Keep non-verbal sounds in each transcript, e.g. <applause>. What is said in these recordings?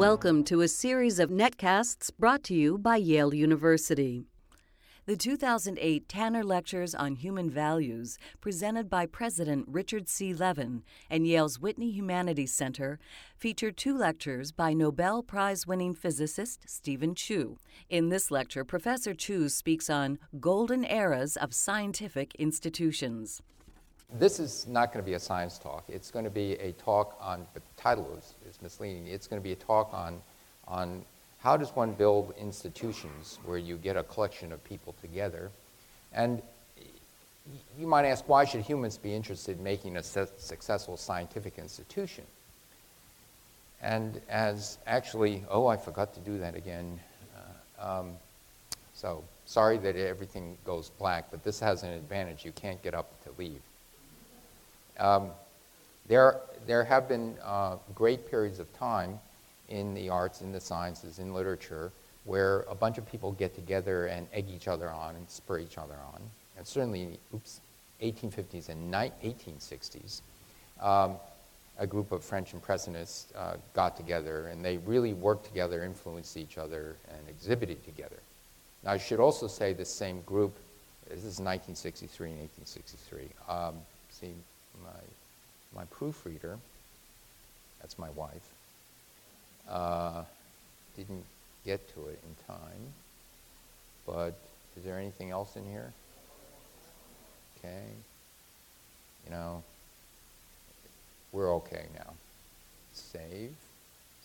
Welcome to a series of netcasts brought to you by Yale University. The 2008 Tanner Lectures on Human Values, presented by President Richard C. Levin and Yale's Whitney Humanities Center, feature two lectures by Nobel Prize winning physicist Steven Chu. In this lecture, Professor Chu speaks on golden eras of scientific institutions. This is not going to be a science talk. It's going to be a talk on, the title is, is misleading. It's going to be a talk on, on how does one build institutions where you get a collection of people together? And you might ask, why should humans be interested in making a successful scientific institution? And as actually, oh, I forgot to do that again. Uh, um, so sorry that everything goes black, but this has an advantage. You can't get up to leave. Um, there, there have been uh, great periods of time in the arts, in the sciences, in literature, where a bunch of people get together and egg each other on and spur each other on. And certainly, oops, 1850s and 1860s, um, a group of French impressionists uh, got together and they really worked together, influenced each other, and exhibited together. Now, I should also say this same group, this is 1963 and 1863. Um, see, my, my proofreader, that's my wife, uh, didn't get to it in time. But is there anything else in here? Okay. You know, we're okay now. Save.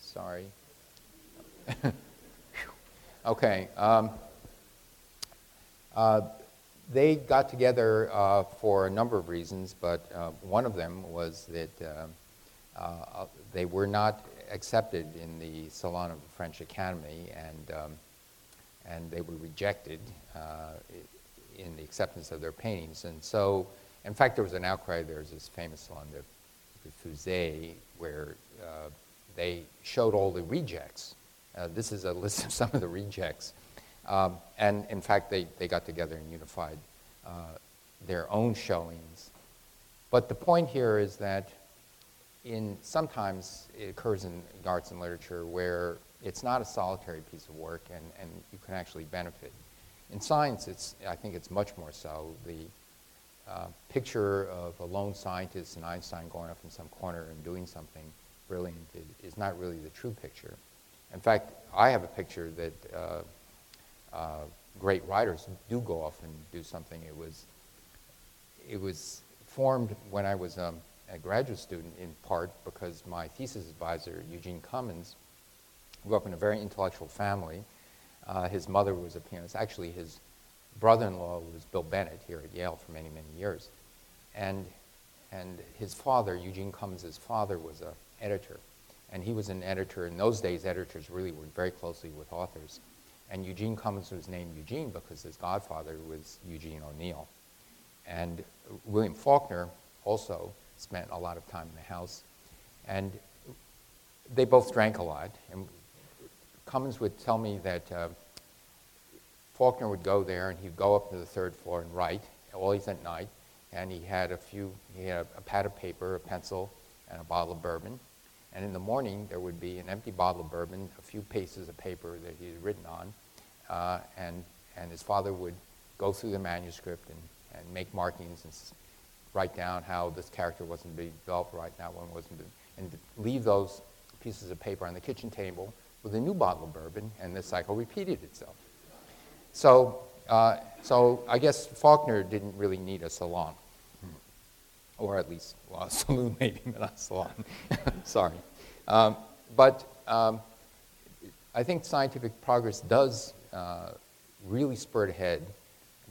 Sorry. <laughs> okay. Um, uh, they got together uh, for a number of reasons, but uh, one of them was that uh, uh, they were not accepted in the Salon of the French Academy, and, um, and they were rejected uh, in the acceptance of their paintings. And so, in fact, there was an outcry. There's this famous salon, the, the Fusée, where uh, they showed all the rejects. This is a list of some of the rejects. Um, and in fact, they, they got together and unified uh, their own showings. But the point here is that in sometimes it occurs in arts and literature where it's not a solitary piece of work and, and you can actually benefit. In science, it's, I think it's much more so. The uh, picture of a lone scientist and Einstein going off in some corner and doing something brilliant is not really the true picture. In fact, I have a picture that uh, uh, great writers do go off and do something. It was, it was formed when I was um, a graduate student in part because my thesis advisor, Eugene Cummins, grew up in a very intellectual family. Uh, his mother was a pianist. Actually, his brother-in-law was Bill Bennett here at Yale for many, many years. And, and his father, Eugene Cummins' father, was an editor. And he was an editor. In those days, editors really worked very closely with authors. And Eugene Cummins was named Eugene because his godfather was Eugene O'Neill. And William Faulkner also spent a lot of time in the house. And they both drank a lot. And Cummins would tell me that uh, Faulkner would go there and he'd go up to the third floor and write, always at night. And he had a few, he had a, a pad of paper, a pencil, and a bottle of bourbon. And in the morning, there would be an empty bottle of bourbon, a few pages of paper that he had written on, uh, and, and his father would go through the manuscript and, and make markings and write down how this character wasn't being developed right, now one wasn't, and leave those pieces of paper on the kitchen table with a new bottle of bourbon, and the cycle repeated itself. So, uh, so I guess Faulkner didn't really need a salon, or at least a saloon <laughs> maybe, but not a salon. <laughs> Sorry, um, but um, I think scientific progress does uh, really spur ahead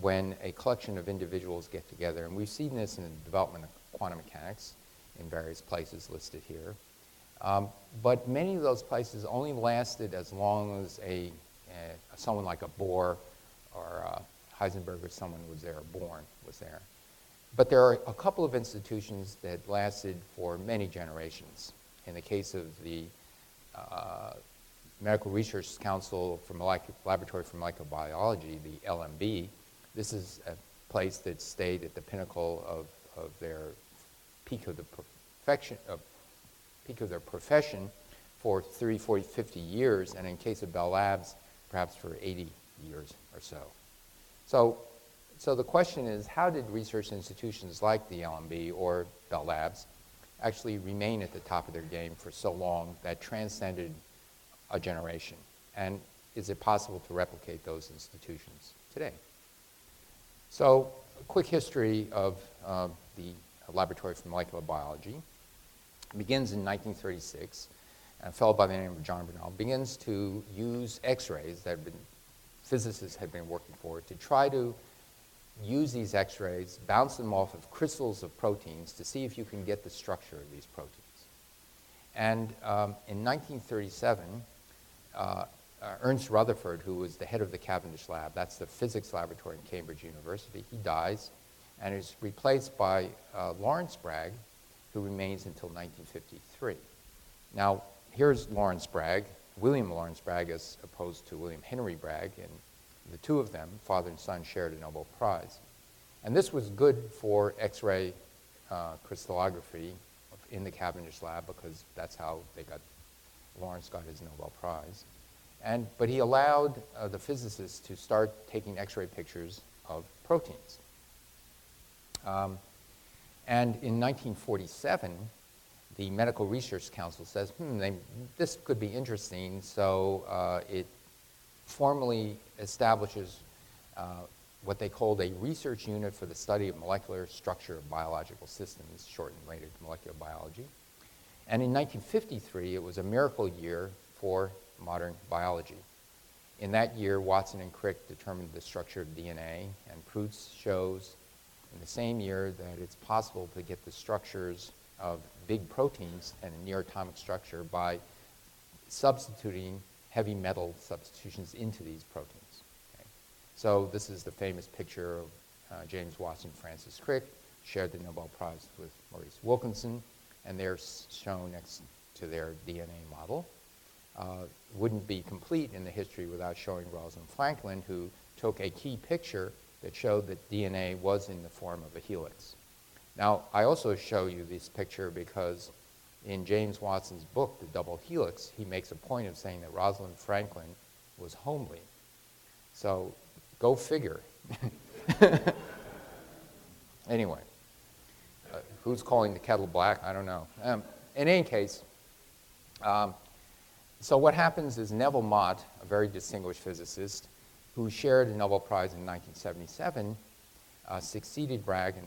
when a collection of individuals get together. And we've seen this in the development of quantum mechanics in various places listed here. Um, but many of those places only lasted as long as a, a someone like a Bohr or uh, Heisenberg or someone was there, Born was there. But there are a couple of institutions that lasted for many generations. In the case of the uh, Medical Research Council for Molecular Laboratory for Molecular Biology, the LMB, this is a place that stayed at the pinnacle of, of their peak of the perfection, of peak of their profession for 30, 40, 50 years, and in case of Bell Labs, perhaps for 80 years or so. So, so the question is, how did research institutions like the LMB or Bell Labs actually remain at the top of their game for so long that transcended a generation? And is it possible to replicate those institutions today? So, a quick history of uh, the Laboratory for Molecular Biology it begins in 1936. A fellow by the name of John Bernal begins to use X-rays that been, physicists had been working for to try to use these X-rays, bounce them off of crystals of proteins to see if you can get the structure of these proteins. And um, in 1937, uh, uh, Ernest Rutherford, who was the head of the Cavendish Lab, that's the physics laboratory in Cambridge University, he dies and is replaced by uh, Lawrence Bragg, who remains until 1953. Now, here's Lawrence Bragg, William Lawrence Bragg as opposed to William Henry Bragg, the two of them, father and son, shared a Nobel Prize. And this was good for X-ray uh, crystallography in the Cavendish lab because that's how they got, Lawrence got his Nobel Prize. And, but he allowed uh, the physicists to start taking X-ray pictures of proteins. Um, and in 1947, the Medical Research Council says, hmm, they, this could be interesting, so uh, it formally establishes uh, what they called a research unit for the study of molecular structure of biological systems, shortened later to molecular biology. And in 1953, it was a miracle year for modern biology. In that year, Watson and Crick determined the structure of DNA, and Perutz shows in the same year that it's possible to get the structures of big proteins and a near atomic structure by substituting heavy metal substitutions into these proteins. Okay? So this is the famous picture of uh, James Watson, Francis Crick, shared the Nobel Prize with Maurice Wilkinson, and they're shown next to their DNA model. Uh, wouldn't be complete in the history without showing Rosalind Franklin, who took a key picture that showed that DNA was in the form of a helix. Now, I also show you this picture because in James Watson's book, The Double Helix, he makes a point of saying that Rosalind Franklin was homely. So go figure. <laughs> anyway, uh, who's calling the kettle black? I don't know. Um, in any case, um, so what happens is Neville Mott, a very distinguished physicist, who shared a Nobel Prize in 1977, uh, succeeded Bragg in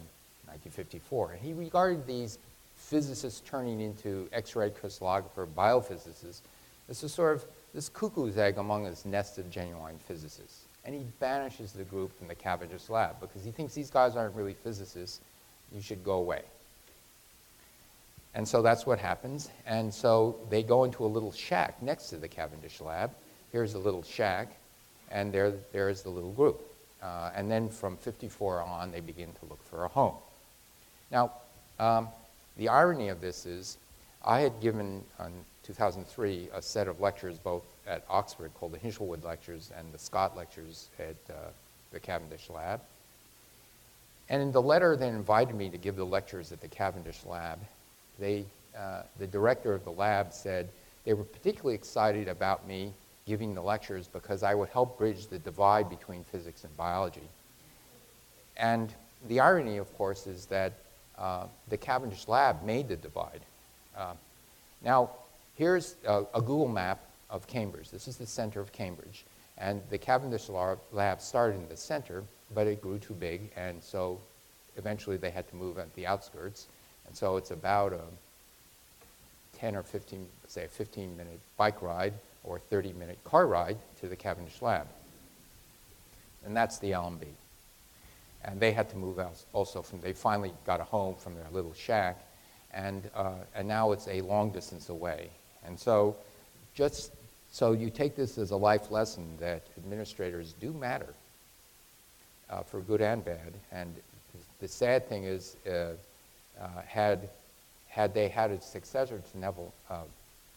1954. And he regarded these physicists turning into X-ray crystallographer biophysicists as a sort of this cuckoo's egg among this nest of genuine physicists. And he banishes the group from the Cavendish lab because he thinks these guys aren't really physicists. You should go away. And so that's what happens. And so they go into a little shack next to the Cavendish lab. Here's a little shack, and there, there's the little group. Uh, and then from 54 on, they begin to look for a home. Now, um, the irony of this is I had given in 2003 a set of lectures both at Oxford called the Hinshelwood Lectures and the Scott Lectures at uh, the Cavendish Lab. And in the letter that invited me to give the lectures at the Cavendish Lab, they, uh, the director of the lab said they were particularly excited about me giving the lectures because I would help bridge the divide between physics and biology. And the irony, of course, is that uh, the Cavendish lab made the divide. Uh, now, here's a, a, Google map of Cambridge. This is the center of Cambridge. And the Cavendish lab started in the center, but it grew too big, and so eventually they had to move at the outskirts. And so it's about a 10 or 15, say a 15 minute bike ride or 30 minute car ride to the Cavendish lab. And that's the LMB. And they had to move out also from, they finally got a home from their little shack, and, uh, and now it's a long distance away. And so just so you take this as a life lesson that administrators do matter uh, for good and bad. And the sad thing is, uh, uh, had, had they had a successor to Neville, uh,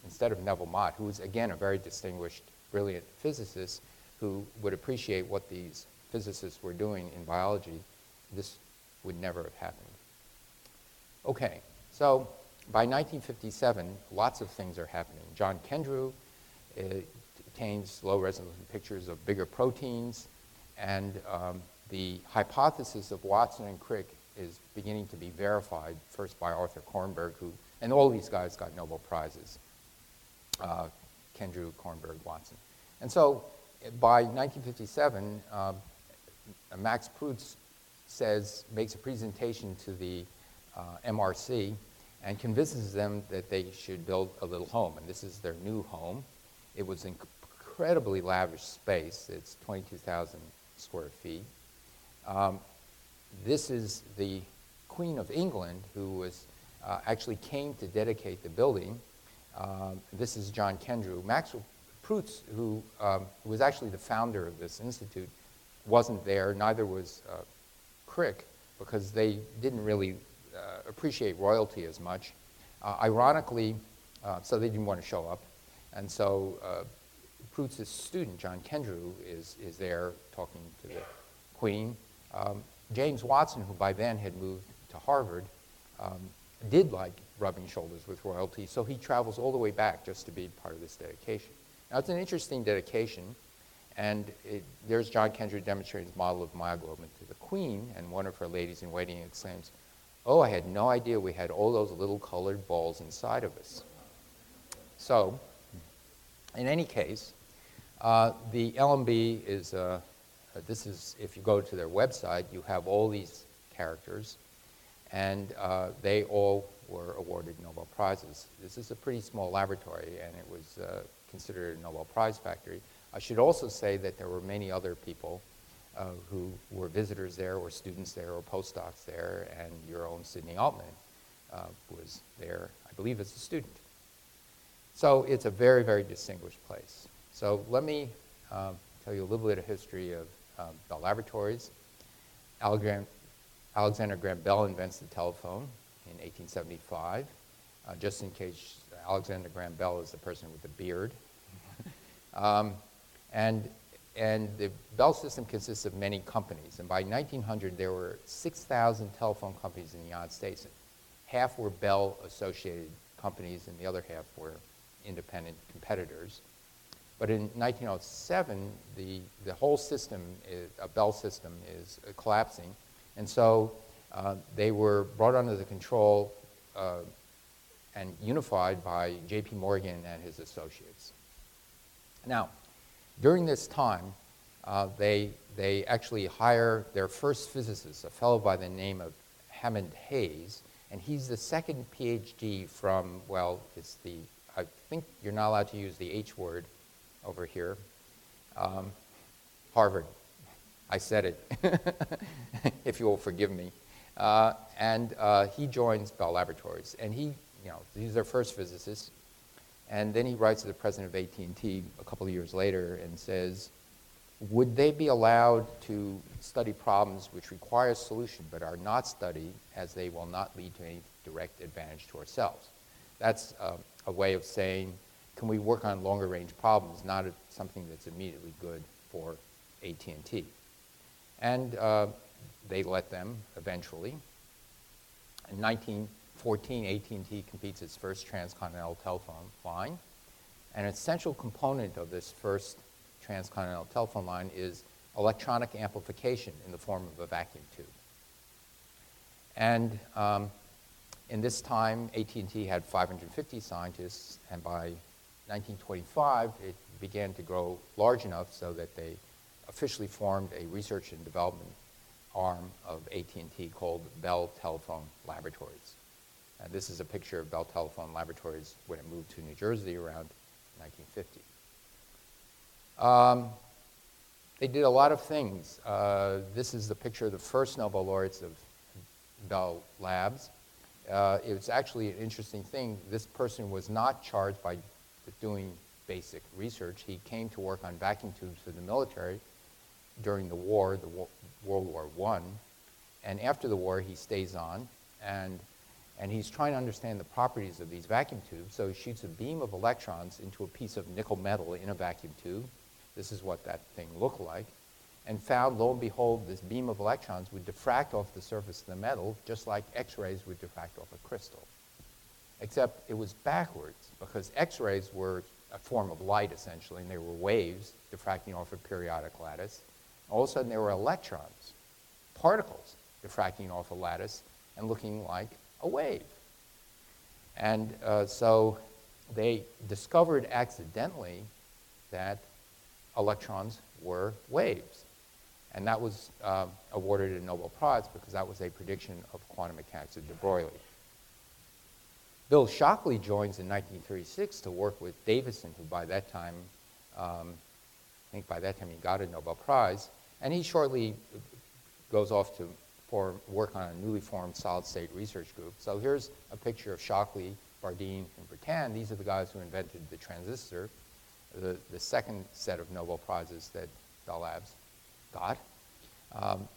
instead of Neville Mott, who was again a very distinguished, brilliant physicist who would appreciate what these physicists were doing in biology, this would never have happened. Okay, so by 1957, lots of things are happening. John Kendrew uh, obtains low resolution pictures of bigger proteins, and um, the hypothesis of Watson and Crick is beginning to be verified, first by Arthur Kornberg, who, and all these guys got Nobel Prizes uh, Kendrew, Kornberg, Watson. And so by 1957, uh, Max Perutz says, makes a presentation to the uh, MRC and convinces them that they should build a little home. And this is their new home. It was an incredibly lavish space. It's 22,000 square feet. Um, this is the Queen of England who was uh, actually came to dedicate the building. Um, this is John Kendrew. Maxwell Perutz, who um, was actually the founder of this institute, wasn't there. Neither was uh, Crick because they didn't really uh, appreciate royalty as much. Uh, ironically, uh, so they didn't want to show up. And so uh, Perutz's student, John Kendrew, is, is there talking to the Queen. Um, James Watson, who by then had moved to Harvard, um, did like rubbing shoulders with royalty, so he travels all the way back just to be part of this dedication. Now, it's an interesting dedication, and it, there's John Kendrew demonstrating his model of myoglobin to the Queen, and one of her ladies in waiting exclaims, Oh, I had no idea we had all those little colored balls inside of us. So, in any case, uh, the LMB is, uh, uh, this is, if you go to their website, you have all these characters, and uh, they all were awarded Nobel Prizes. This is a pretty small laboratory, and it was uh, considered a Nobel Prize factory. I should also say that there were many other people uh, who were visitors there, or students there, or postdocs there, and your own Sidney Altman uh, was there, I believe, as a student. So it's a very, very distinguished place. So let me um, tell you a little bit of history of um, Bell Laboratories. Alexander, Alexander Graham Bell invents the telephone in 1875. Uh, just in case Alexander Graham Bell is the person with the beard. <laughs> um, and and the Bell system consists of many companies. And by 1900, there were 6,000 telephone companies in the United States. Half were Bell associated companies, and the other half were independent competitors. But in 1907, the, the whole system, is, a Bell system, is uh, collapsing. And so uh, they were brought under the control uh, and unified by J.P. Morgan and his associates. Now, during this time, uh, they, they actually hire their first physicist, a fellow by the name of Hammond Hayes, and he's the second PhD from, well, it's the, I think you're not allowed to use the H word over here, um, Harvard. I said it, <laughs> if you will forgive me. Uh, and uh, he joins Bell Laboratories, and he, you know, he's their first physicist. And then he writes to the president of AT&T a couple of years later and says, would they be allowed to study problems which require a solution but are not studied as they will not lead to any direct advantage to ourselves? That's uh, a way of saying, can we work on longer range problems, not something that's immediately good for AT&T? And uh, they let them eventually. In 19 14, AT&T completes its first transcontinental telephone line. An essential component of this first transcontinental telephone line is electronic amplification in the form of a vacuum tube. And um, in this time, AT&T had 550 scientists, and by 1925, it began to grow large enough so that they officially formed a research and development arm of AT&T called Bell Telephone Laboratories. Uh, this is a picture of Bell Telephone Laboratories when it moved to New Jersey around 1950. Um, they did a lot of things. Uh, this is the picture of the first Nobel laureates of Bell Labs. Uh, it was actually an interesting thing. This person was not charged by doing basic research. He came to work on vacuum tubes for the military during the war, the war, World War I. And after the war, he stays on. And and he's trying to understand the properties of these vacuum tubes. So he shoots a beam of electrons into a piece of nickel metal in a vacuum tube. This is what that thing looked like. And found, lo and behold, this beam of electrons would diffract off the surface of the metal just like X-rays would diffract off a crystal. except it was backwards because X-rays were a form of light essentially, and they were waves diffracting off a periodic lattice. All of a sudden, there were electrons, particles diffracting off a lattice and looking like a wave. And uh, so they discovered accidentally that electrons were waves. And that was uh, awarded a Nobel Prize because that was a prediction of quantum mechanics of de Broglie. Bill Shockley joins in 1936 to work with Davisson, who by that time, um, I think by that time he got a Nobel Prize, and he shortly goes off to for work on a newly formed solid state research group. So here's a picture of Shockley, Bardeen, and Brattain. These are the guys who invented the transistor, the, the second set of Nobel Prizes that Bell Labs got. Um,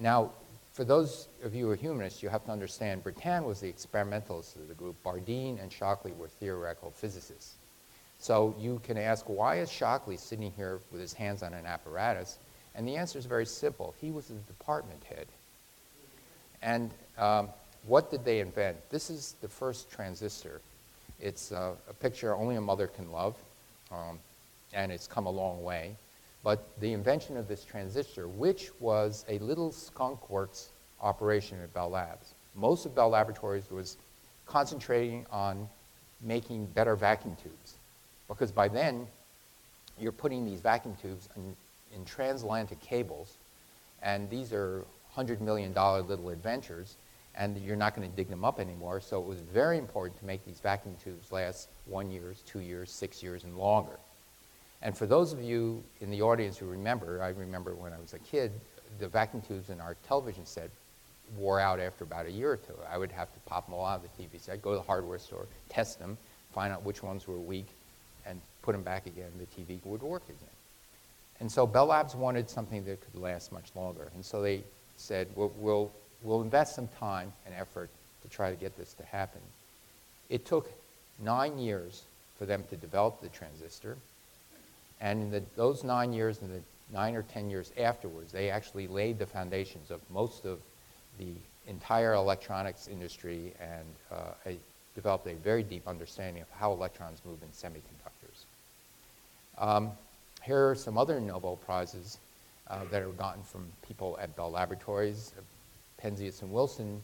now, for those of you who are humanists, you have to understand Brattain was the experimentalist of the group. Bardeen and Shockley were theoretical physicists. So you can ask, why is Shockley sitting here with his hands on an apparatus? And the answer is very simple. He was the department head. And um, what did they invent? This is the first transistor. It's uh, a picture only a mother can love, um, and it's come a long way. But the invention of this transistor, which was a little skunk works operation at Bell Labs. Most of Bell Laboratories was concentrating on making better vacuum tubes. Because by then, you're putting these vacuum tubes in, in transatlantic cables, and these are $100 million little adventures, and you're not going to dig them up anymore. So it was very important to make these vacuum tubes last one year, two years, six years, and longer. And for those of you in the audience who remember, I remember when I was a kid, the vacuum tubes in our television set wore out after about a year or two. I would have to pop them all out of the TV set, go to the hardware store, test them, find out which ones were weak, and put them back again. The TV would work again. And so Bell Labs wanted something that could last much longer. And so they said, we'll, we'll, we'll invest some time and effort to try to get this to happen. It took nine years for them to develop the transistor. And in the, those nine years and the nine or 10 years afterwards, they actually laid the foundations of most of the entire electronics industry and uh, a, developed a very deep understanding of how electrons move in semiconductors. Um, here are some other Nobel Prizes uh, that are gotten from people at Bell Laboratories. Penzias and Wilson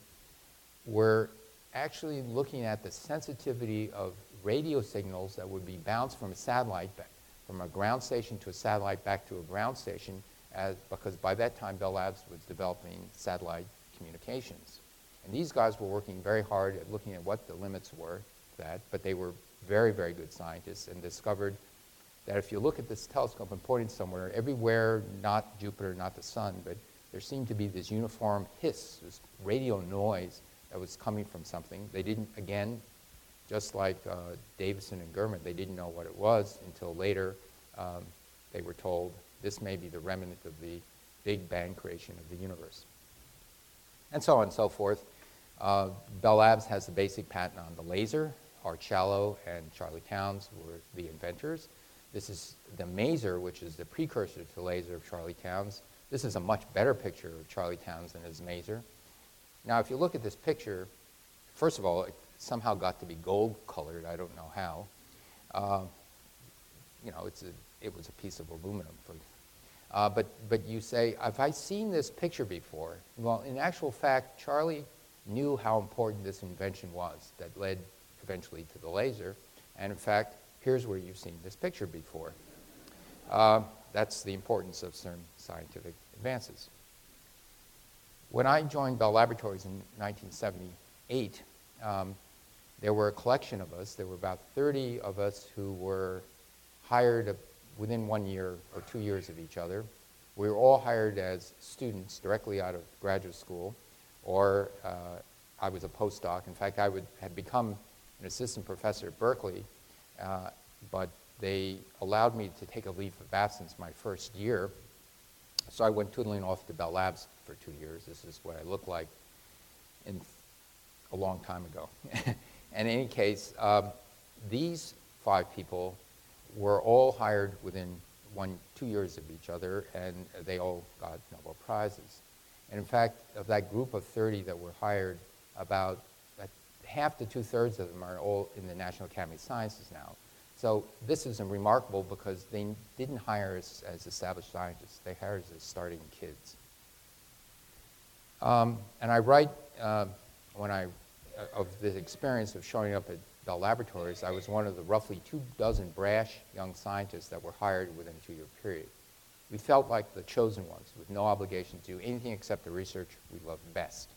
were actually looking at the sensitivity of radio signals that would be bounced from a satellite, back, from a ground station to a satellite back to a ground station, as, because by that time Bell Labs was developing satellite communications. And these guys were working very hard at looking at what the limits were that, but they were very, very good scientists and discovered that if you look at this telescope and point it somewhere, everywhere, not Jupiter, not the sun, but there seemed to be this uniform hiss, this radio noise that was coming from something. They didn't, again, just like uh, Davisson and Germer, they didn't know what it was until later um, they were told this may be the remnant of the Big Bang creation of the universe. And so on and so forth. Uh, Bell Labs has the basic patent on the laser. Art Schawlow and Charlie Townes were the inventors. This is the maser, which is the precursor to the laser of Charlie Townes. This is a much better picture of Charlie Townes than his maser. Now, if you look at this picture, first of all, it somehow got to be gold colored. I don't know how. Uh, you know, it's a, it was a piece of aluminum. For, uh, but, but you say, have I seen this picture before? Well, in actual fact, Charlie knew how important this invention was that led eventually to the laser. And in fact, here's where you've seen this picture before. Uh, that's the importance of certain scientific advances. When I joined Bell Laboratories in 1978, um, there were a collection of us. There were about 30 of us who were hired within one year or two years of each other. We were all hired as students directly out of graduate school, or uh, I was a postdoc. In fact, I would, had become an assistant professor at Berkeley uh, but they allowed me to take a leave of absence my first year. So I went tootling off to Bell Labs for two years. This is what I looked like in a long time ago. <laughs> in any case, um, these five people were all hired within one, two years of each other, and they all got Nobel Prizes. And in fact, of that group of 30 that were hired, about half to two thirds of them are all in the National Academy of Sciences now. So this is remarkable because they didn't hire us as established scientists. They hired us as starting kids. Um, and I write uh, when I, uh, of the experience of showing up at Bell Laboratories, I was one of the roughly two dozen brash young scientists that were hired within a two-year period. We felt like the chosen ones with no obligation to do anything except the research we loved best.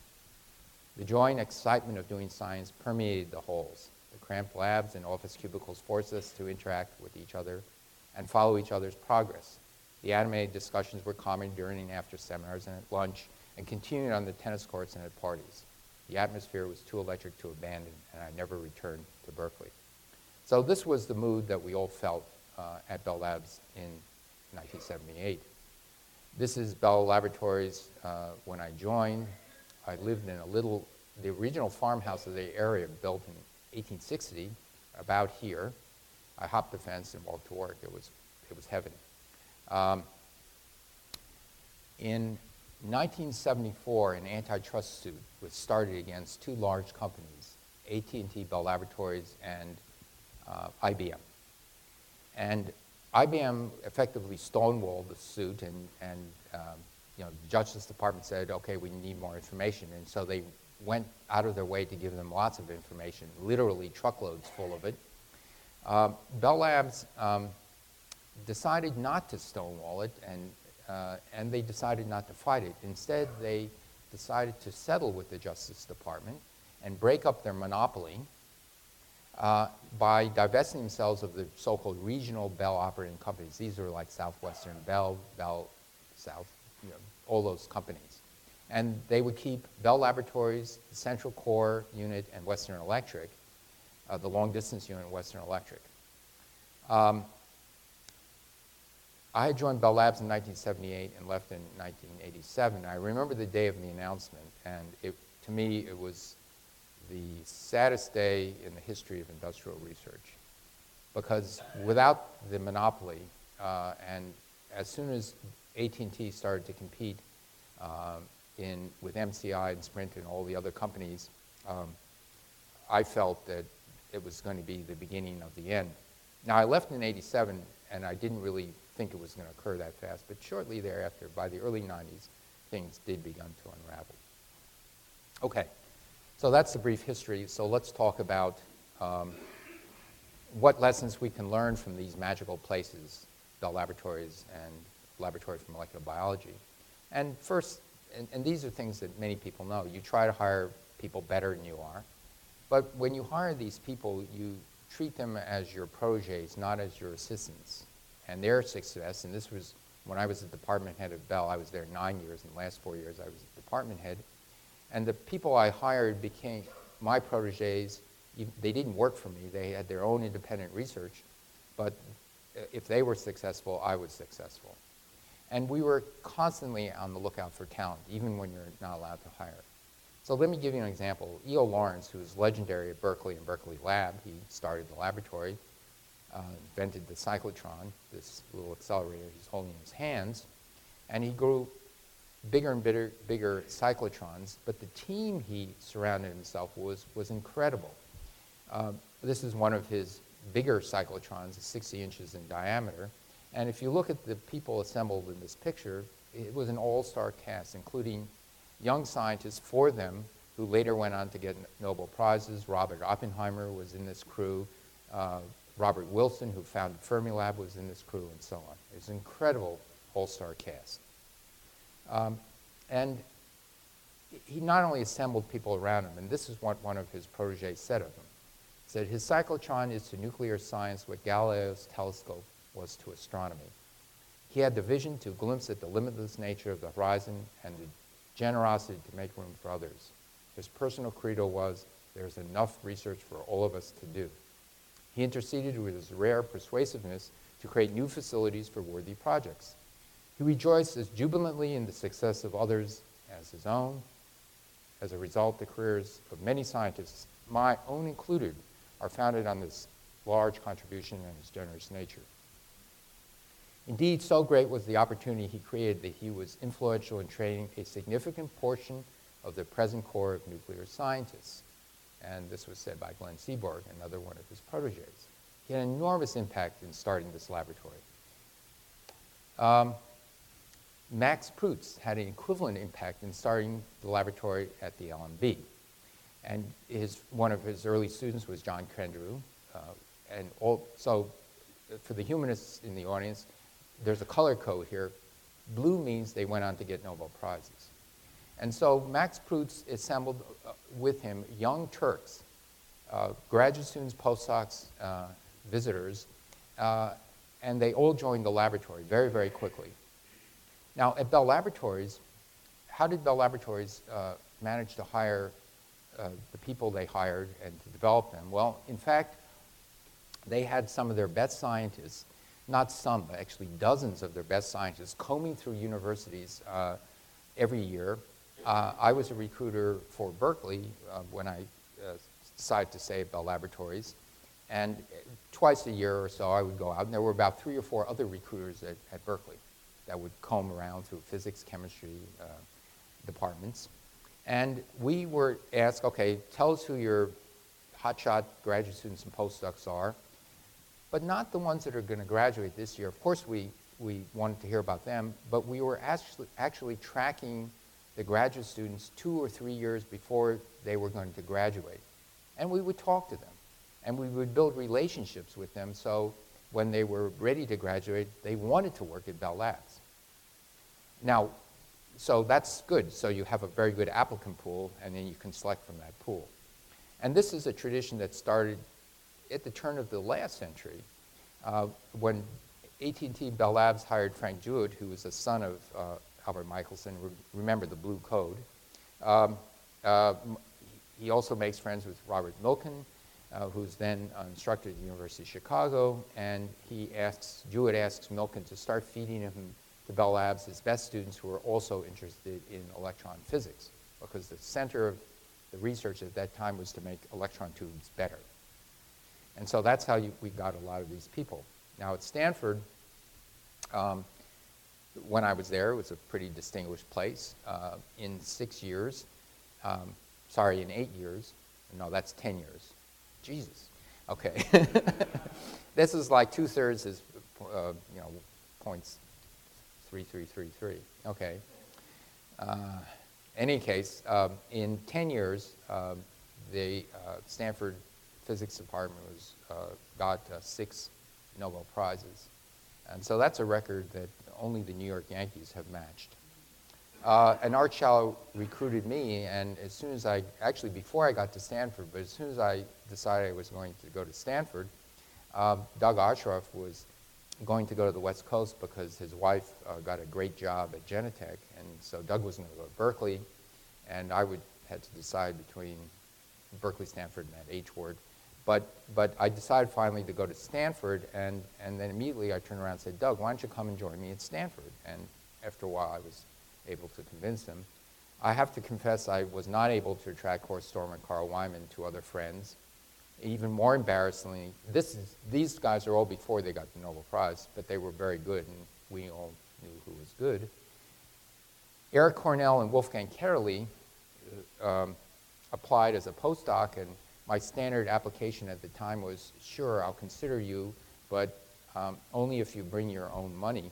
The joy and excitement of doing science permeated the halls. The cramped labs and office cubicles forced us to interact with each other and follow each other's progress. The animated discussions were common during and after seminars and at lunch and continued on the tennis courts and at parties. The atmosphere was too electric to abandon, and I never returned to Berkeley. So this was the mood that we all felt uh, at Bell Labs in 1978. This is Bell Laboratories uh, when I joined. I lived in a little, the original farmhouse of the area built in 1860, about here. I hopped the fence and walked to work. It was, it was heaven. Um, in 1974, an antitrust suit was started against two large companies, AT&T Bell Laboratories and uh, IBM. And IBM effectively stonewalled the suit, and, and um, you know, the Justice Department said, okay, we need more information. And so they went out of their way to give them lots of information, literally truckloads full of it. Uh, Bell Labs um, decided not to stonewall it, and, uh, and they decided not to fight it. Instead, they decided to settle with the Justice Department and break up their monopoly uh, by divesting themselves of the so-called regional Bell operating companies. These are like Southwestern Bell, Bell South, all those companies. And they would keep Bell Laboratories, the Central Core Unit, and Western Electric, uh, the long distance unit, Western Electric. Um, I had joined Bell Labs in 1978 and left in 1987. I remember the day of the announcement, and it, to me, it was the saddest day in the history of industrial research. Because without the monopoly, uh, and as soon as AT&T started to compete uh, in, with MCI and Sprint and all the other companies, um, I felt that it was going to be the beginning of the end. Now, I left in 87, and I didn't really think it was going to occur that fast, but shortly thereafter, by the early 90s, things did begin to unravel. Okay. So that's the brief history. So let's talk about um, what lessons we can learn from these magical places, the Laboratories and Laboratory for Molecular Biology. And first, and, and these are things that many people know, you try to hire people better than you are. But when you hire these people, you treat them as your proteges, not as your assistants. And their success, and this was when I was the department head of Bell, I was there nine years, and the last four years I was department head. And the people I hired became my proteges. They didn't work for me. They had their own independent research. But uh, if they were successful, I was successful. And we were constantly on the lookout for talent, even when you're not allowed to hire. So let me give you an example. E.O. Lawrence, who is legendary at Berkeley and Berkeley Lab, he started the laboratory, uh, invented the cyclotron, this little accelerator he's holding in his hands, and he grew bigger and bigger, bigger cyclotrons, but the team he surrounded himself was, was incredible. Um, this is one of his bigger cyclotrons, 60 inches in diameter. And if you look at the people assembled in this picture, it was an all-star cast, including young scientists, four of them, who later went on to get Nobel Prizes. Robert Oppenheimer was in this crew. Uh, Robert Wilson, who founded Fermilab, was in this crew, and so on. It's an incredible all-star cast. Um, and he not only assembled people around him, and this is what one of his proteges said of him. He said, his cyclotron is to nuclear science what Galileo's telescope was to astronomy. He had the vision to glimpse at the limitless nature of the horizon and the generosity to make room for others. His personal credo was, there's enough research for all of us to do. He interceded with his rare persuasiveness to create new facilities for worthy projects. He rejoiced as jubilantly in the success of others as his own. As a result, the careers of many scientists, my own included, are founded on this large contribution and his generous nature. Indeed, so great was the opportunity he created that he was influential in training a significant portion of the present core of nuclear scientists. and this was said by Glenn Seaborg, another one of his proteges. He had an enormous impact in starting this laboratory. Um, Max Perutz had an equivalent impact in starting the laboratory at the LMB. And his, one of his early students was John Kendrew. Uh, and all, so for the humanists in the audience, there's a color code here. Blue means they went on to get Nobel Prizes. And so Max Perutz assembled uh, with him young Turks, uh, graduate students, postdocs, uh, visitors, uh, and they all joined the laboratory very, very quickly. Now, at Bell Laboratories, how did Bell Laboratories uh, manage to hire the people they hired and to develop them? Well, in fact, they had some of their best scientists, not some, but actually dozens of their best scientists, combing through universities uh, every year. Uh, I was a recruiter for Berkeley uh, when I uh, decided to stay at Bell Laboratories. And twice a year or so, I would go out, and there were about three or four other recruiters at, at Berkeley that would comb around through physics, chemistry uh, departments. And we were asked, okay, tell us who your hotshot graduate students and postdocs are, but not the ones that are going to graduate this year. Of course, we, we wanted to hear about them, but we were actually, actually tracking the graduate students two or three years before they were going to graduate. And we would talk to them, and we would build relationships with them so when they were ready to graduate, they wanted to work at Bell Labs. Now, so that's good. So you have a very good applicant pool, and then you can select from that pool. And this is a tradition that started at the turn of the last century, uh, when AT&T Bell Labs hired Frank Jewett, who was a son of uh, Albert Michelson. Re remember the blue code. Um, uh, he also makes friends with Robert Millikan, uh, who's then an instructor at the University of Chicago, and he asks, Jewett asks Millikan to start feeding him to Bell Labs his best students who are also interested in electron physics, because the center of the research at that time was to make electron tubes better. And so that's how you, we got a lot of these people. Now at Stanford, um, when I was there, it was a pretty distinguished place. Uh, in six years, um, sorry, in eight years, no, that's 10 years. Jesus. Okay. <laughs> this is like two thirds is, uh, you know, points 3333. Okay. Uh, any case, um, in 10 years, um, the uh, Stanford physics department was, uh, got uh, six Nobel Prizes. And so that's a record that only the New York Yankees have matched. Uh, and Art Schawlow recruited me, and as soon as I, actually before I got to Stanford, but as soon as I decided I was going to go to Stanford, uh, Doug Osheroff was going to go to the West Coast because his wife uh, got a great job at Genentech, and so Doug was going to go to Berkeley, and I would had to decide between Berkeley, Stanford, and that H word. But, but I decided finally to go to Stanford, and, and then immediately I turned around and said, Doug, why don't you come and join me at Stanford? And after a while, I was able to convince him. I have to confess I was not able to attract Horst Störmer and Carl Wieman, two other friends. Even more embarrassingly, this is, these guys are all before they got the Nobel Prize, but they were very good, and we all knew who was good. Eric Cornell and Wolfgang Ketterle uh, um, applied as a postdoc, and my standard application at the time was, sure, I'll consider you, but um, only if you bring your own money.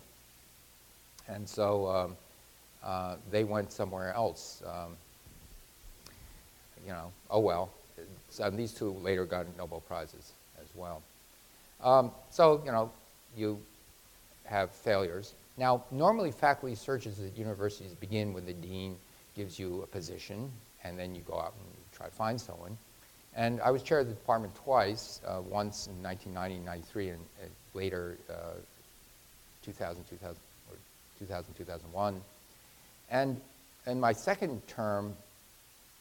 And so um, uh, they went somewhere else. Um, you know, oh well. So these two later got Nobel Prizes as well. Um, so, you know, you have failures. Now, normally faculty searches at universities begin when the dean gives you a position, and then you go out and try to find someone. And I was chair of the department twice, uh, once in 1990, 93, and uh, later uh, 2000, 2000, 2000, 2001. And in my second term,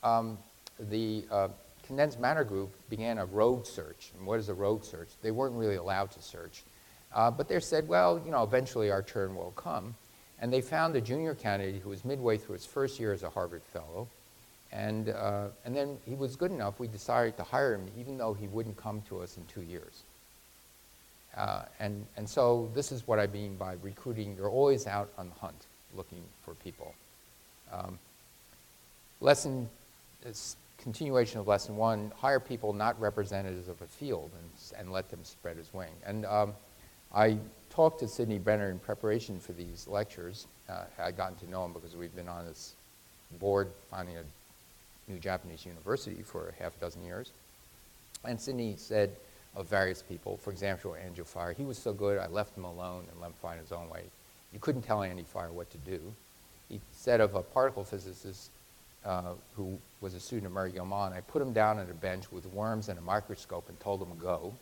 um, the uh, condensed matter group began a road search. And what is a road search? They weren't really allowed to search. Uh, but they said, well, you know, eventually our turn will come. And they found a junior candidate who was midway through his first year as a Harvard Fellow, and, uh, and then he was good enough, we decided to hire him even though he wouldn't come to us in two years. Uh, and, and so this is what I mean by recruiting. You're always out on the hunt looking for people. Um, lesson continuation of lesson one, hire people not representatives of a field and, and let them spread his wing. And um, I talked to Sidney Brenner in preparation for these lectures. Uh, I'd gotten to know him because we've been on this board finding a new Japanese university for half a dozen years. And Sidney said of various people, for example, Andrew Fire, he was so good I left him alone and let him find his own way. You couldn't tell Andy Fire what to do. He said of a particle physicist uh, who was a student of Murray Gell-Mann, I put him down on a bench with worms and a microscope and told him to go.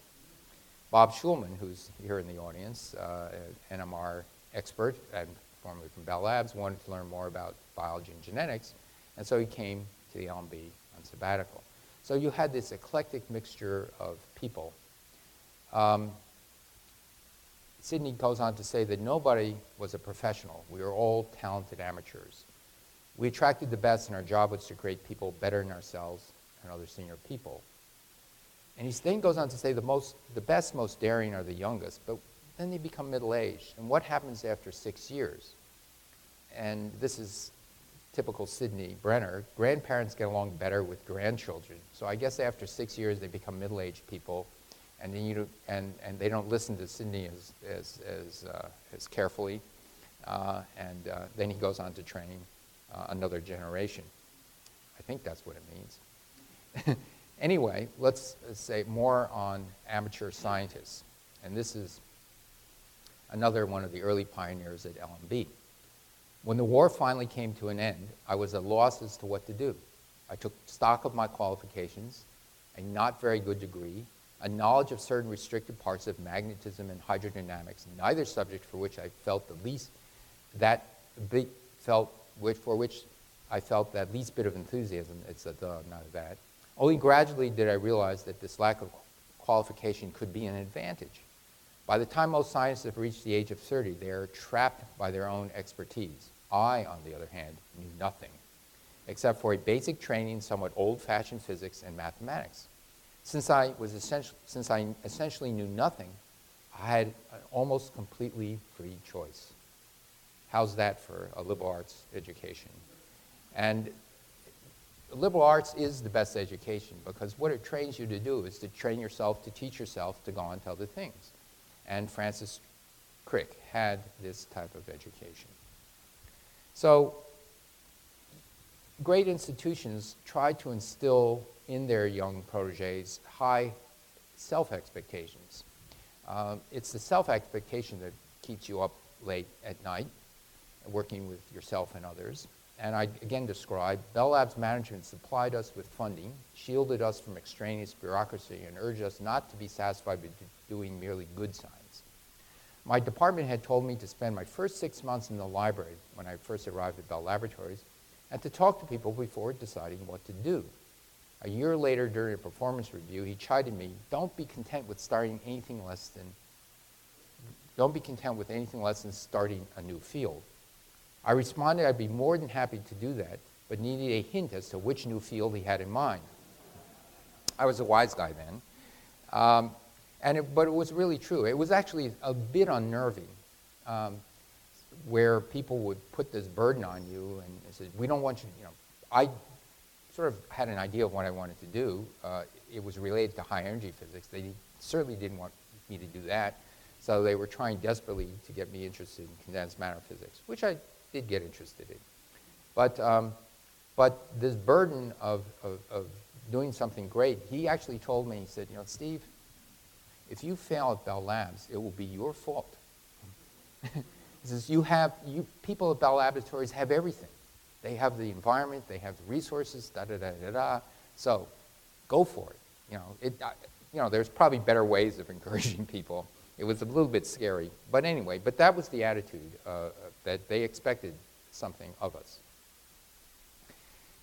Bob Shulman, who's here in the audience, uh, an NMR expert and formerly from Bell Labs, wanted to learn more about biology and genetics, and so he came to the LMB on sabbatical. So you had this eclectic mixture of people. Um, Sidney goes on to say that nobody was a professional. We were all talented amateurs. We attracted the best, and our job was to create people better than ourselves and other senior people. And he then goes on to say the, most, the best, most daring are the youngest, but then they become middle aged. And what happens after six years? And this is typical Sidney Brenner. Grandparents get along better with grandchildren. So I guess after six years, they become middle aged people, and, then you and, and they don't listen to Sidney as, as, as, uh, as carefully. Uh, and uh, then he goes on to train uh, another generation. I think that's what it means. <laughs> Anyway, let's say more on amateur scientists. And this is another one of the early pioneers at LMB. When the war finally came to an end, I was at loss as to what to do. I took stock of my qualifications, a not very good degree, a knowledge of certain restricted parts of magnetism and hydrodynamics, neither subject for which I felt the least that felt which, for which I felt that least bit of enthusiasm. It's a duh, not that. Only gradually did I realize that this lack of qualification could be an advantage. By the time most scientists have reached the age of 30, they are trapped by their own expertise. I, on the other hand, knew nothing, except for a basic training in somewhat old-fashioned physics and mathematics. Since I, was essentially, since I essentially knew nothing, I had an almost completely free choice. How's that for a liberal arts education? And liberal arts is the best education because what it trains you to do is to train yourself to teach yourself to go on to other things. And Francis Crick had this type of education. So great institutions try to instill in their young proteges high self-expectations. Um, it's the self-expectation that keeps you up late at night, working with yourself and others and I again describe, Bell Labs management supplied us with funding, shielded us from extraneous bureaucracy, and urged us not to be satisfied with doing merely good science. My department had told me to spend my first six months in the library when I first arrived at Bell Laboratories and to talk to people before deciding what to do. A year later, during a performance review, he chided me, don't be content with starting anything less than, don't be content with anything less than starting a new field. I responded I'd be more than happy to do that, but needed a hint as to which new field he had in mind. I was a wise guy then. Um, and it, but it was really true. It was actually a bit unnerving um, where people would put this burden on you and said, we don't want you, you know, I sort of had an idea of what I wanted to do. Uh, it was related to high energy physics. They certainly didn't want me to do that. So they were trying desperately to get me interested in condensed matter physics, which I did get interested in. But, um, but this burden of, of, of doing something great, he actually told me, he said, you know, Steve, if you fail at Bell Labs, it will be your fault. <laughs> he says, you have, you, people at Bell Laboratories have everything. They have the environment, they have the resources, da da da da da. So go for it. You know, it, you know, there's probably better ways of <laughs> encouraging people. It was a little bit scary. But anyway, but that was the attitude uh, that they expected something of us.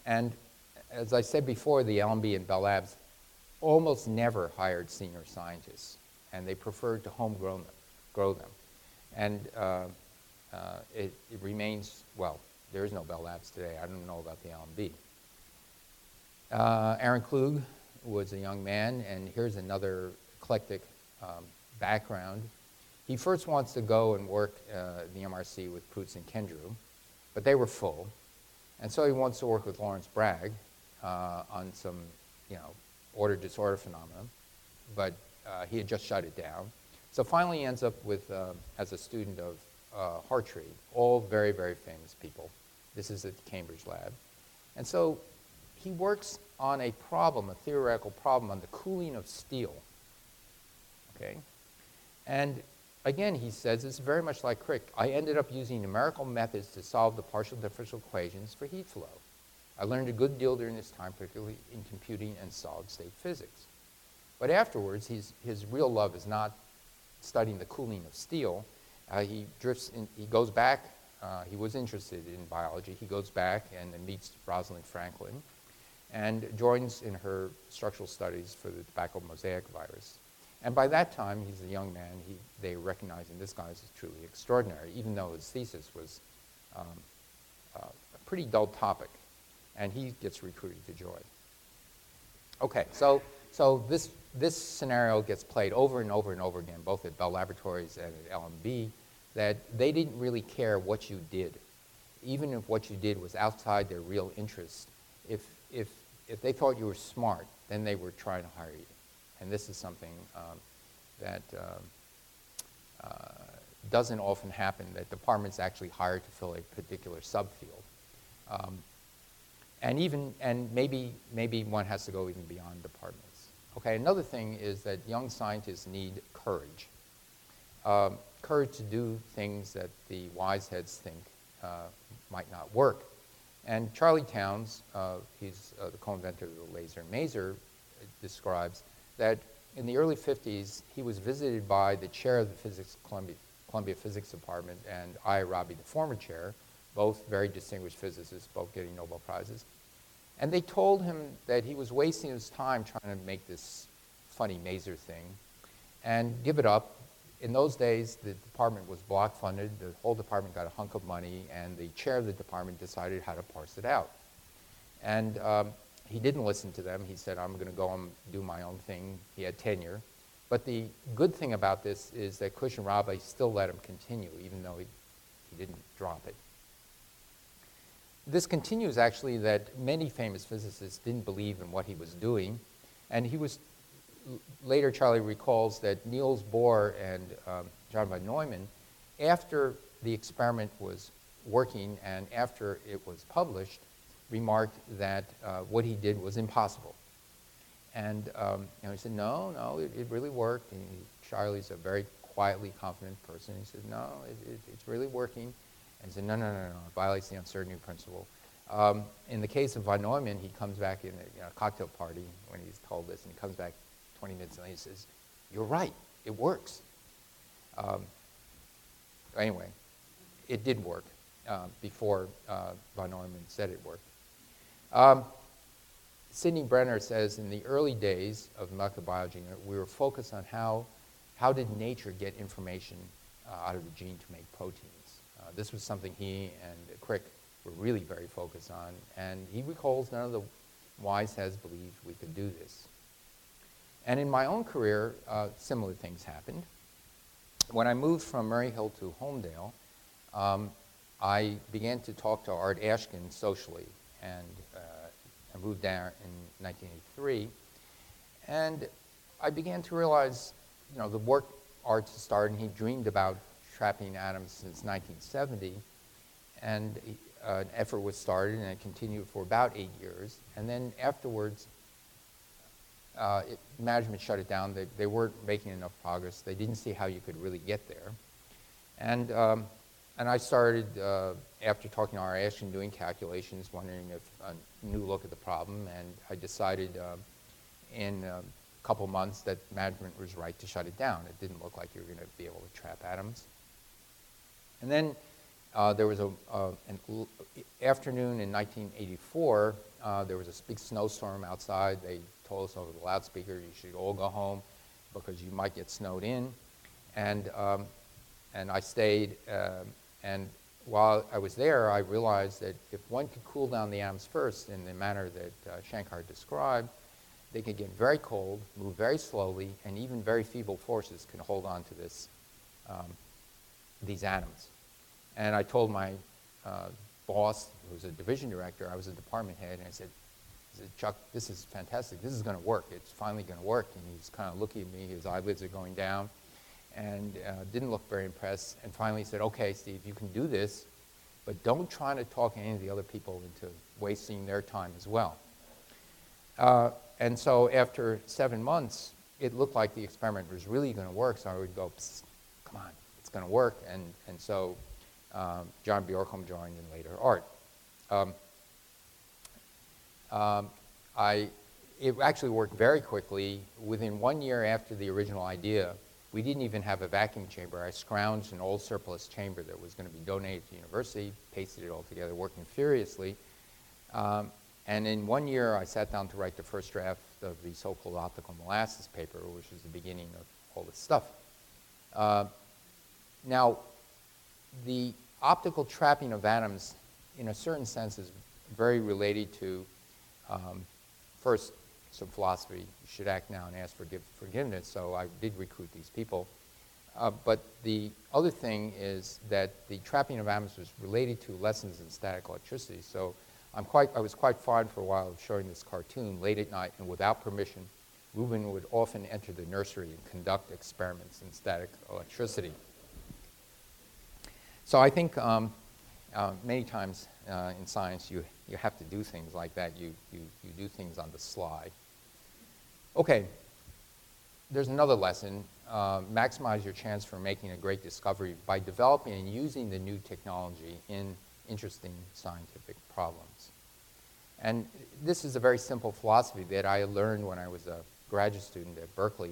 And as I said before, the LMB and Bell Labs almost never hired senior scientists, and they preferred to homegrow them, grow them. And uh, uh, it, it, remains, well, there is no Bell Labs today. I don't know about the LMB. Uh, Aaron Klug was a young man, and here's another eclectic um, background. He first wants to go and work uh, the MRC with Perutz and Kendrew, but they were full. And so he wants to work with Lawrence Bragg. uh, on some, you know, order disorder phenomenon, but uh, he had just shut it down. So finally he ends up with, uh, as a student of uh, Hartree, all very, very famous people. This is at the Cambridge lab. And so he works on a problem, a theoretical problem on the cooling of steel. Okay? And again, he says it's very much like Crick. I ended up using numerical methods to solve the partial differential equations for heat flow. I learned a good deal during this time, particularly in computing and solid state physics. But afterwards, his real love is not studying the cooling of steel. Uh, he drifts, in, he goes back, uh, he was interested in biology. He goes back and meets Rosalind Franklin and joins in her structural studies for the tobacco mosaic virus. And by that time, he's a young man, he, they recognize in this guy as truly extraordinary, even though his thesis was um, uh, a pretty dull topic. And he gets recruited to join. Okay, so, so this, this scenario gets played over and over and over again, both at Bell Laboratories and at LMB, that they didn't really care what you did. Even if what you did was outside their real interest, if, if, if they thought you were smart, then they were trying to hire you. And this is something um, that um, uh, doesn't often happen, that departments actually hire to fill a particular subfield. Um, and even, and maybe, maybe one has to go even beyond departments. Okay, another thing is that young scientists need courage. Um, courage to do things that the wise heads think uh, might not work. And Charlie Townes, uh, he's uh, the co-inventor of the laser maser, describes that in the early 50s, he was visited by the chair of the physics Columbia, Columbia Physics Department and I. Rabi, the former chair, both very distinguished physicists, both getting Nobel Prizes. And they told him that he was wasting his time trying to make this funny maser thing and give it up. In those days, the department was block funded. The whole department got a hunk of money, and the chair of the department decided how to parse it out. And um, he didn't listen to them. He said, I'm going to go and do my own thing. He had tenure. But the good thing about this is that Kusch and Rabi still let him continue, even though he, he didn't drop it. This continues actually that many famous physicists didn't believe in what he was doing. And he was, later Charlie recalls that Niels Bohr and um, John von Neumann, after the experiment was working and after it was published, remarked that uh, what he did was impossible. And um, you know, he said, no, no, it, it really worked. And he, Charlie's a very quietly confident person. He said, no, it, it, it's really working. And he said, no, no, no, no, it violates the uncertainty principle. Um, in the case of von Neumann, he comes back in a you know, cocktail party when he's told this, and he comes back 20 minutes later and he says, you're right, it works. Um, anyway, it did work uh, before uh, von Neumann said it worked. Um, Sidney Brenner says in the early days of molecular biology, we were focused on how, how did nature get information uh, out of the gene to make proteins. Uh, this was something he and Crick were really very focused on, and he recalls none of the wise heads believed we could do this. And in my own career, uh, similar things happened. When I moved from Murray Hill to Holmdel, um, I began to talk to Art Ashkin socially, and I moved there in 1983. And I began to realize, you know, the work Art started, and he dreamed about trapping atoms since 1970. And uh, an effort was started, and it continued for about eight years. And then afterwards, uh, it, management shut it down. They, they weren't making enough progress. They didn't see how you could really get there. And, um, and I started, uh, after talking to Art Ashkin, doing calculations, wondering if a new look at the problem, and I decided uh, in a couple months that management was right to shut it down. It didn't look like you were going to be able to trap atoms. And then uh, there was a, an afternoon in 1984, uh, there was a big snowstorm outside. They told us over the loudspeaker, you should all go home because you might get snowed in. And, um, and I stayed, um, and while I was there, I realized that if one could cool down the atoms first in the manner that uh, Shankar described, they could get very cold, move very slowly, and even very feeble forces can hold on to this, um, these atoms. And I told my uh, boss, who was a division director, I was a department head, and I said, He said, Chuck, this is fantastic. This is going to work. It's finally going to work. And he's kind of looking at me. His eyelids are going down and uh, didn't look very impressed. And finally said, okay, Steve, you can do this, but don't try to talk any of the other people into wasting their time as well. Uh, and so after seven months, it looked like the experiment was really going to work. So I would go, come on, it's going to work. And, and so um, John Bjorkholm joined and later Art. Um, um, I, it actually worked very quickly. Within one year after the original idea, we didn't even have a vacuum chamber. I scrounged an old surplus chamber that was going to be donated to the university, pasted it all together, working furiously. Um, and in one year, I sat down to write the first draft of the so-called optical molasses paper, which is the beginning of all this stuff. Uh, now, the optical trapping of atoms, in a certain sense, is very related to, um, first, some philosophy. You should act now and ask for forgiveness. So I did recruit these people. Uh, but the other thing is that the trapping of atoms was related to lessons in static electricity. So I'm quite, I was quite fond for a while of showing this cartoon late at night and without permission. Rubin would often enter the nursery and conduct experiments in static electricity. So I think um, uh, many times uh, in science you, you have to do things like that. You, you, you do things on the sly. Okay, there's another lesson. Uh, maximize your chance for making a great discovery by developing and using the new technology in interesting scientific problems. And this is a very simple philosophy that I learned when I was a graduate student at Berkeley.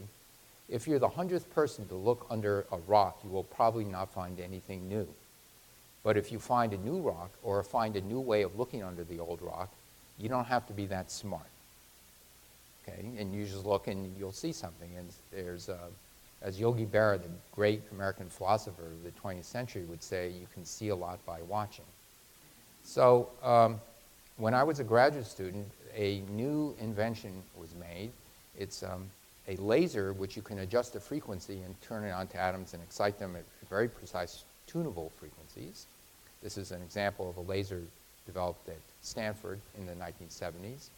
If you're the hundredth person to look under a rock, you will probably not find anything new. But if you find a new rock or find a new way of looking under the old rock, you don't have to be that smart okay? And you just look and you'll see something. And there's, uh, as Yogi Berra, the great American philosopher of the 20th century, would say, you can see a lot by watching. So um, when I was a graduate student, a new invention was made. It's um, a laser which you can adjust the frequency and turn it onto atoms and excite them at very precise tunable frequencies. This is an example of a laser developed at Stanford in the 1970s.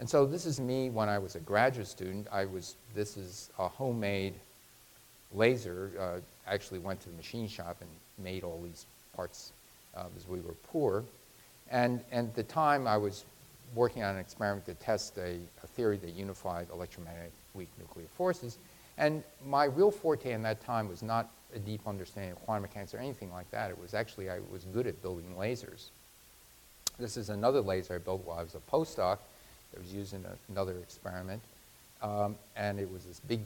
And so this is me when I was a graduate student. I was, this is a homemade laser. Uh, actually went to the machine shop and made all these parts uh, as we were poor. And, and at the time I was working on an experiment to test a, a theory that unified electromagnetic weak nuclear forces. And my real forte in that time was not a deep understanding of quantum mechanics or anything like that. It was actually, I was good at building lasers. This is another laser I built while I was a postdoc. It was used in a, another experiment. Um, and it was this big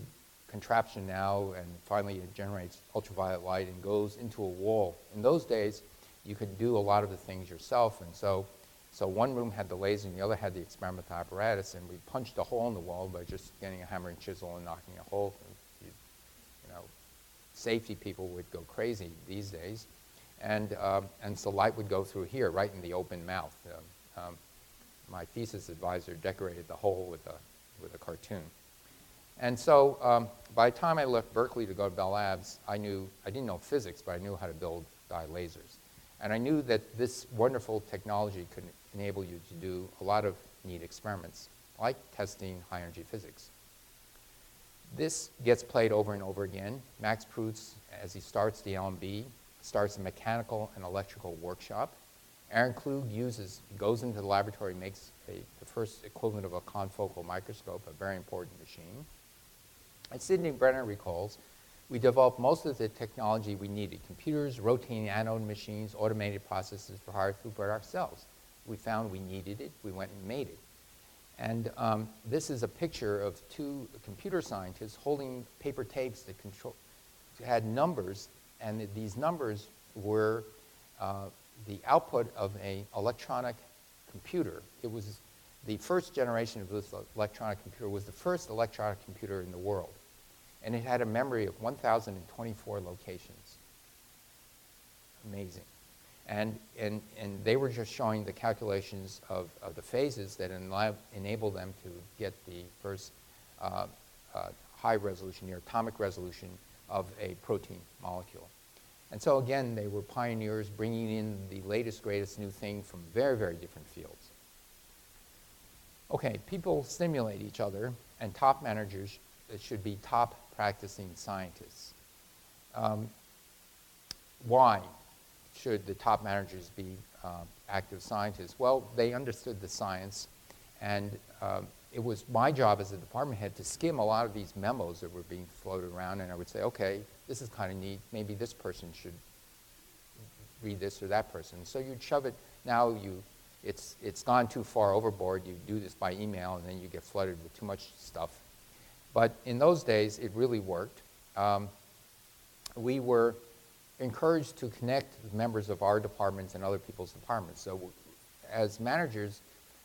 contraption now, and finally it generates ultraviolet light and goes into a wall. In those days, you could do a lot of the things yourself, and so, so one room had the laser and the other had the experimental apparatus, and we punched a hole in the wall by just getting a hammer and chisel and knocking a hole. You, you know, safety people would go crazy these days. And, um, and so light would go through here, right in the open mouth. Um, um, my thesis advisor decorated the hole with a, with a cartoon. And so um, by the time I left Berkeley to go to Bell Labs, I knew, I didn't know physics, but I knew how to build dye lasers. And I knew that this wonderful technology could enable you to do a lot of neat experiments, like testing high energy physics. This gets played over and over again. Max Perutz, as he starts the LMB, starts a mechanical and electrical workshop Aaron Klug uses, goes into the laboratory, makes a, the first equivalent of a confocal microscope, a very important machine. And Sidney Brenner recalls, we developed most of the technology we needed, computers, rotating anode machines, automated processes for higher throughput ourselves. We found we needed it, we went and made it. And um, this is a picture of two computer scientists holding paper tapes that control, had numbers, and these numbers were uh, the output of an electronic computer. It was the first generation of this electronic computer was the first electronic computer in the world. And it had a memory of 1,024 locations. Amazing. And, and, and they were just showing the calculations of, of the phases that enable them to get the first uh, uh, high resolution, near atomic resolution of a protein molecule. And so again, they were pioneers bringing in the latest, greatest new thing from very, very different fields. Okay, people stimulate each other, and top managers should be top practicing scientists. Um, why should the top managers be uh, active scientists? Well, they understood the science, and um, it was my job as a department head to skim a lot of these memos that were being floated around, and I would say, okay, this is kind of neat. Maybe this person should read this or that person. So you'd shove it. Now you, it's it's gone too far overboard. You do this by email, and then you get flooded with too much stuff. But in those days, it really worked. Um, we were encouraged to connect members of our departments and other people's departments. So as managers,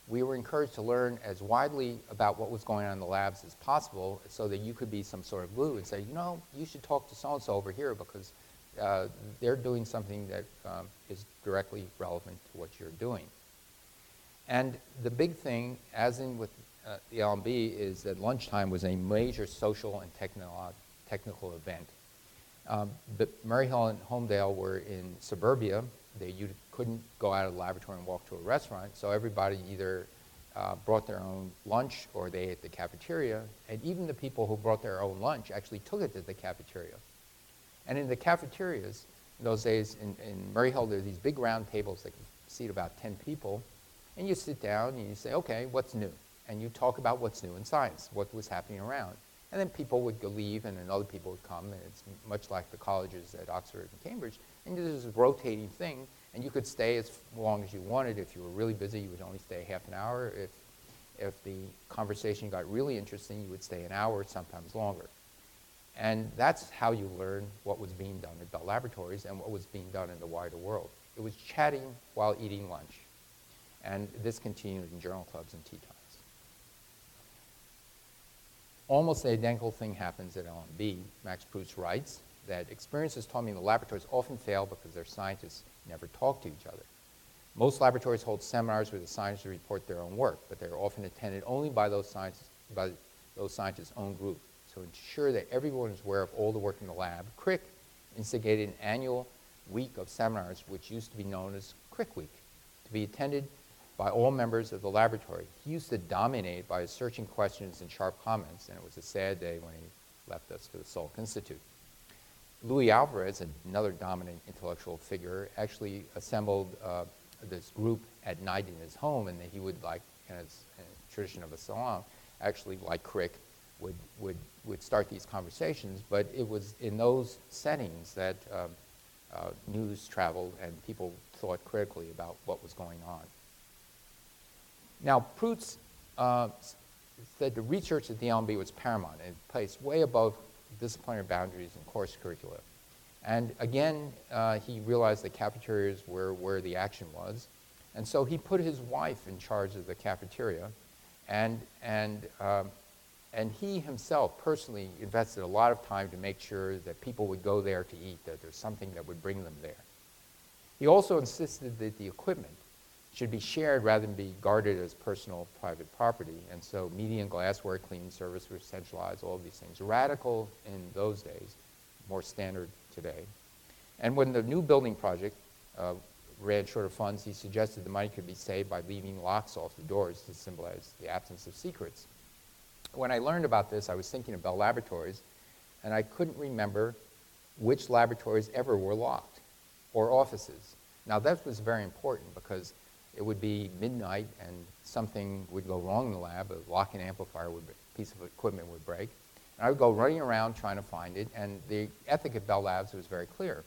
we were encouraged to learn as widely about what was going on in the labs as possible so that you could be some sort of glue and say, you know, you should talk to so-and-so over here because uh, they're doing something that um, is directly relevant to what you're doing. And the big thing, as in with uh, the LMB, is that lunchtime was a major social and technolo- technical event. Um, but Murray Hill and Holmdel were in suburbia. They, you couldn't go out of the laboratory and walk to a restaurant, so everybody either uh, brought their own lunch or they ate at the cafeteria. And even the people who brought their own lunch actually took it to the cafeteria. And in the cafeterias, in those days in, in Murray Hill, there were these big round tables that could seat about 10 people. And you sit down and you say, okay, what's new? And you talk about what's new in science, what was happening around. And then people would leave, and then other people would come, and it's much like the colleges at Oxford and Cambridge. And this is a rotating thing, and you could stay as long as you wanted. If you were really busy, you would only stay half an hour. If, if the conversation got really interesting, you would stay an hour, sometimes longer. And that's how you learn what was being done at Bell Laboratories and what was being done in the wider world. It was chatting while eating lunch. And this continued in journal clubs and tea times. Almost the identical thing happens at LMB. Max Perutz writes that experiences taught me in the laboratories often fail because their scientists never talk to each other. Most laboratories hold seminars where the scientists report their own work, but they are often attended only by those scientists, by those scientists' own group. To ensure that everyone is aware of all the work in the lab, Crick instigated an annual week of seminars, which used to be known as Crick Week, to be attended by all members of the laboratory. He used to dominate by his searching questions and sharp comments, and it was a sad day when he left us for the Salk Institute. Luis Alvarez, another dominant intellectual figure, actually assembled uh, this group at night in his home, and he would, like in his in tradition of a salon, actually, like Crick, would, would, would start these conversations. But it was in those settings that um, uh, news traveled and people thought critically about what was going on. Now, Perutz uh, said the research at the LMB was paramount and placed way above disciplinary boundaries and course curricula. And again, uh, he realized that cafeterias were where the action was. And so he put his wife in charge of the cafeteria. And, and, um, and he himself personally invested a lot of time to make sure that people would go there to eat, that there's something that would bring them there. He also insisted that the equipment should be shared rather than be guarded as personal private property. And so media and glassware cleaning service were centralized, all of these things. Radical in those days, more standard today. And when the new building project uh, ran short of funds, he suggested the money could be saved by leaving locks off the doors to symbolize the absence of secrets. When I learned about this, I was thinking of Bell Laboratories, and I couldn't remember which laboratories ever were locked or offices. Now, that was very important because it would be midnight and something would go wrong in the lab, a locking amplifier would, piece of equipment would break. And I would go running around trying to find it, and the ethic at Bell Labs was very clear.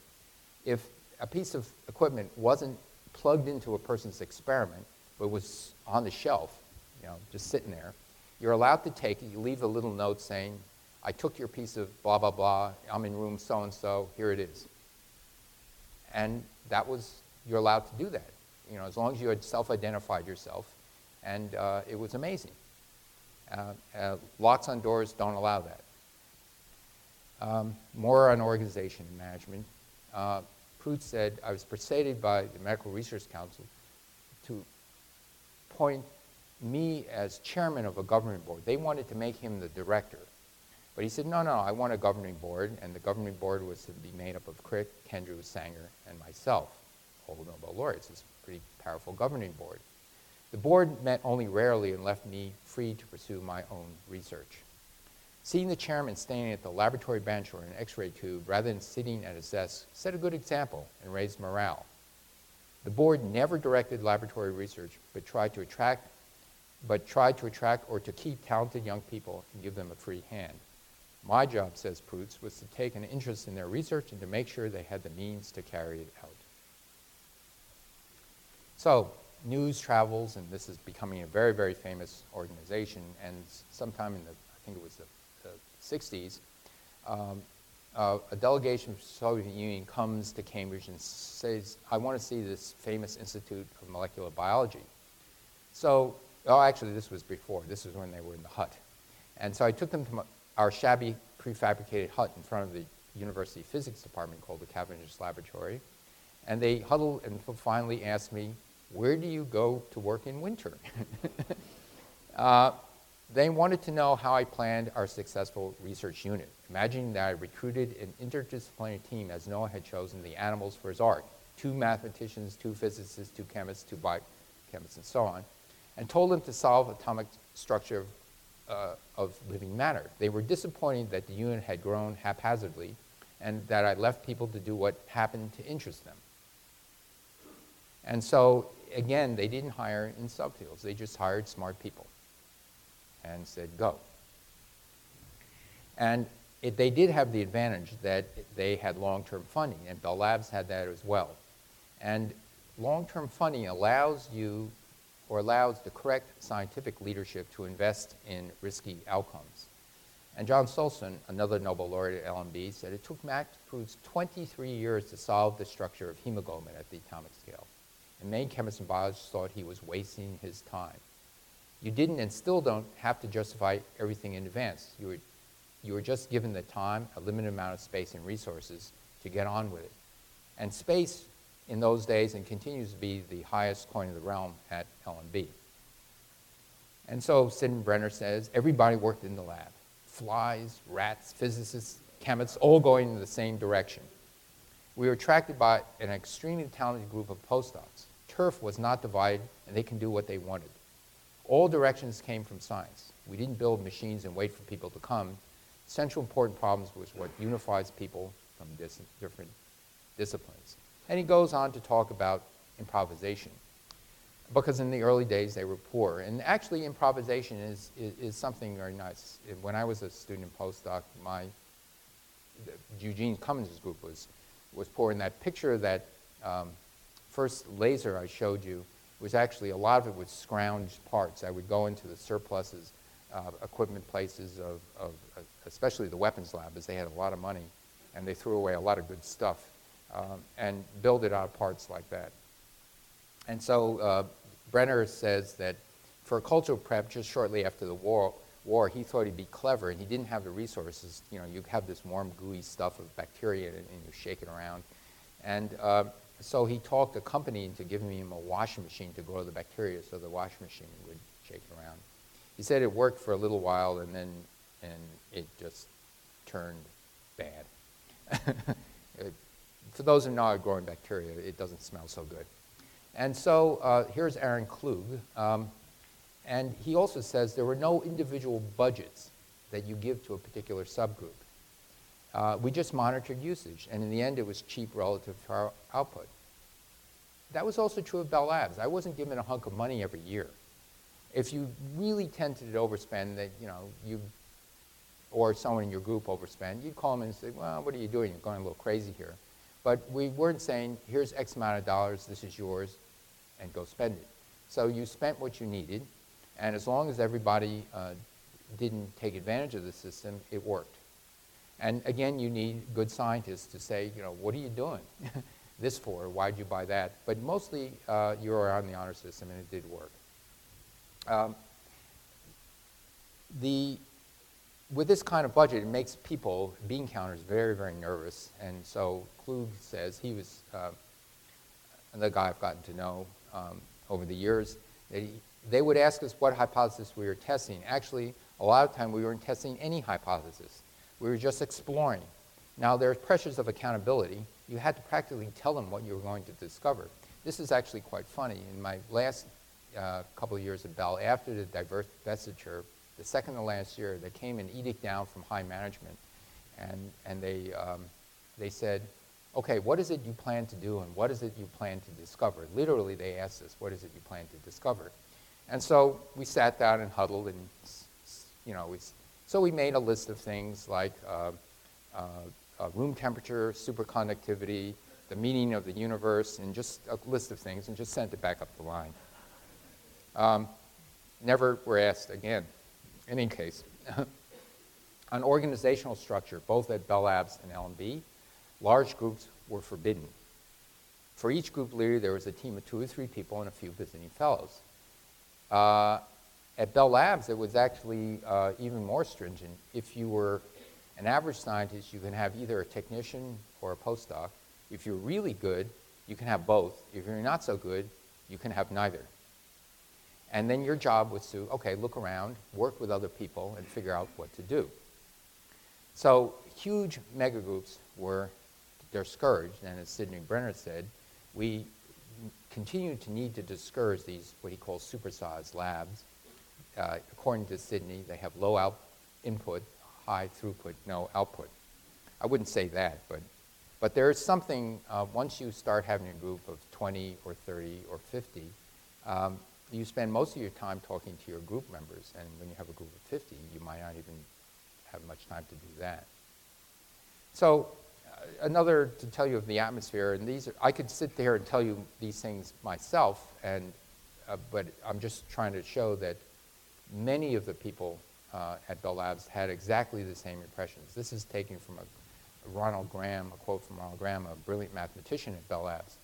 If a piece of equipment wasn't plugged into a person's experiment, but was on the shelf, you know, just sitting there, you're allowed to take it. You leave a little note saying, I took your piece of blah, blah, blah, I'm in room so and so, here it is. And that was, you're allowed to do that you know, as long as you had self-identified yourself. And uh, it was amazing. Uh, uh, locks on doors don't allow that. Um, more on organization and management. Uh, Perutz said, I was persuaded by the Medical Research Council to appoint me as chairman of a governing board. They wanted to make him the director. But he said, no, no, I want a governing board, and the governing board was to be made up of Crick, Kendrew, Sanger, and myself, all the Nobel laureates. It's a pretty powerful governing board. The board met only rarely and left me free to pursue my own research. Seeing the chairman standing at the laboratory bench or an x-ray tube rather than sitting at his desk set a good example and raised morale. The board never directed laboratory research, but tried to attract, but tried to attract or to keep talented young people and give them a free hand. My job, says Perutz, was to take an interest in their research and to make sure they had the means to carry it out. So, news travels, and this is becoming a very, very famous organization. And sometime in the, I think it was the, the 60s, um, uh, a delegation from the Soviet Union comes to Cambridge and says, I want to see this famous Institute of Molecular Biology. So, oh, actually, this was before. This was when they were in the hut. And so I took them to our shabby prefabricated hut in front of the university physics department called the Cavendish Laboratory. And they huddled and finally asked me, where do you go to work in winter? <laughs> uh, they wanted to know how I planned our successful research unit, imagining that I recruited an interdisciplinary team as Noah had chosen the animals for his art, two mathematicians, two physicists, two chemists, two biochemists, and so on, and told them to solve atomic structure of, uh, of living matter. They were disappointed that the unit had grown haphazardly and that I left people to do what happened to interest them. And so again, they didn't hire in subfields. They just hired smart people and said, go. And it, they did have the advantage that they had long-term funding, and Bell Labs had that as well. And long-term funding allows you, or allows the correct scientific leadership to invest in risky outcomes. And John Sulston, another Nobel laureate at LMB, said it took Max Perutz 23 years to solve the structure of hemoglobin at the atomic scale and many chemists and biologists thought he was wasting his time. You didn't and still don't have to justify everything in advance. You were, you were just given the time, a limited amount of space and resources to get on with it. And space in those days and continues to be the highest coin of the realm at LMB. And so Brenner says everybody worked in the lab. Flies, rats, physicists, chemists, all going in the same direction. We were attracted by an extremely talented group of postdocs. Turf was not divided, and they can do what they wanted. All directions came from science. We didn't build machines and wait for people to come. Central important problems was what unifies people from dis different disciplines. And he goes on to talk about improvisation. Because in the early days they were poor. And actually improvisation is, is, is something very nice. When I was a student postdoc, my Eugene Commins' group was was poor. And that picture that um, first laser I showed you was actually, a lot of it was scrounged parts. I would go into the surpluses, uh, equipment places of, of uh, especially the weapons lab, as they had a lot of money, and they threw away a lot of good stuff, um, and build it out of parts like that. And so uh, Brenner says that for cultural prep, just shortly after the war, war, he thought he'd be clever, and he didn't have the resources. You know, you have this warm, gooey stuff of bacteria, and, and you shake it around. And uh, so he talked a company into giving him a washing machine to grow the bacteria, so the washing machine would shake it around. He said it worked for a little while, and then and it just turned bad. <laughs> for those who know growing bacteria, it doesn't smell so good. And so uh, here's Aaron Klug. Um, and he also says there were no individual budgets that you give to a particular subgroup. Uh, we just monitored usage, and in the end, it was cheap relative to our output. That was also true of Bell Labs. I wasn't given a hunk of money every year. If you really tended to overspend, that you know you, or someone in your group overspend, you'd call them and say, "Well, what are you doing? You're going a little crazy here." But we weren't saying, "Here's X amount of dollars. This is yours, and go spend it." So you spent what you needed, and as long as everybody uh, didn't take advantage of the system, it worked. And again, you need good scientists to say, you know, what are you doing <laughs> this for? Why'd you buy that? But mostly uh, you are on the honor system and it did work. Um, the, with this kind of budget, it makes people, bean counters, very, very nervous. And so Klug says, he was uh, the guy I've gotten to know um, over the years, that he, they would ask us what hypothesis we were testing. Actually, a lot of time we weren't testing any hypothesis. We were just exploring. Now, there are pressures of accountability. You had to practically tell them what you were going to discover. This is actually quite funny. In my last uh, couple of years at Bell, after the divestiture, the second to last year, there came an edict down from high management, and, and they, um, they said, okay, what is it you plan to do and what is it you plan to discover? Literally, they asked us, what is it you plan to discover? And so we sat down and huddled and, you know, we, so we made a list of things like uh, uh, uh, room temperature, superconductivity, the meaning of the universe, and just a list of things, and just sent it back up the line. Um, never were asked again. In any case, <laughs> on organizational structure, both at Bell Labs and LMB, large groups were forbidden. For each group leader, there was a team of two or three people and a few visiting fellows. Uh, at Bell Labs, it was actually uh, even more stringent. If you were an average scientist, you can have either a technician or a postdoc. If you're really good, you can have both. If you're not so good, you can have neither. And then your job was to, okay, look around, work with other people, and figure out what to do. So huge megagroups were discouraged, and as Sidney Brenner said, we continue to need to discourage these, what he calls supersized labs. Uh, according to Sidney, they have low out input, high throughput, no output. I wouldn't say that, but, but there is something, uh, once you start having a group of 20 or 30 or 50, um, you spend most of your time talking to your group members, and when you have a group of 50, you might not even have much time to do that. So uh, another to tell you of the atmosphere, and these are, I could sit there and tell you these things myself, and, uh, but I'm just trying to show that many of the people uh, at Bell Labs had exactly the same impressions. This is taken from a, Ronald Graham, a quote from Ronald Graham, a brilliant mathematician at Bell Labs.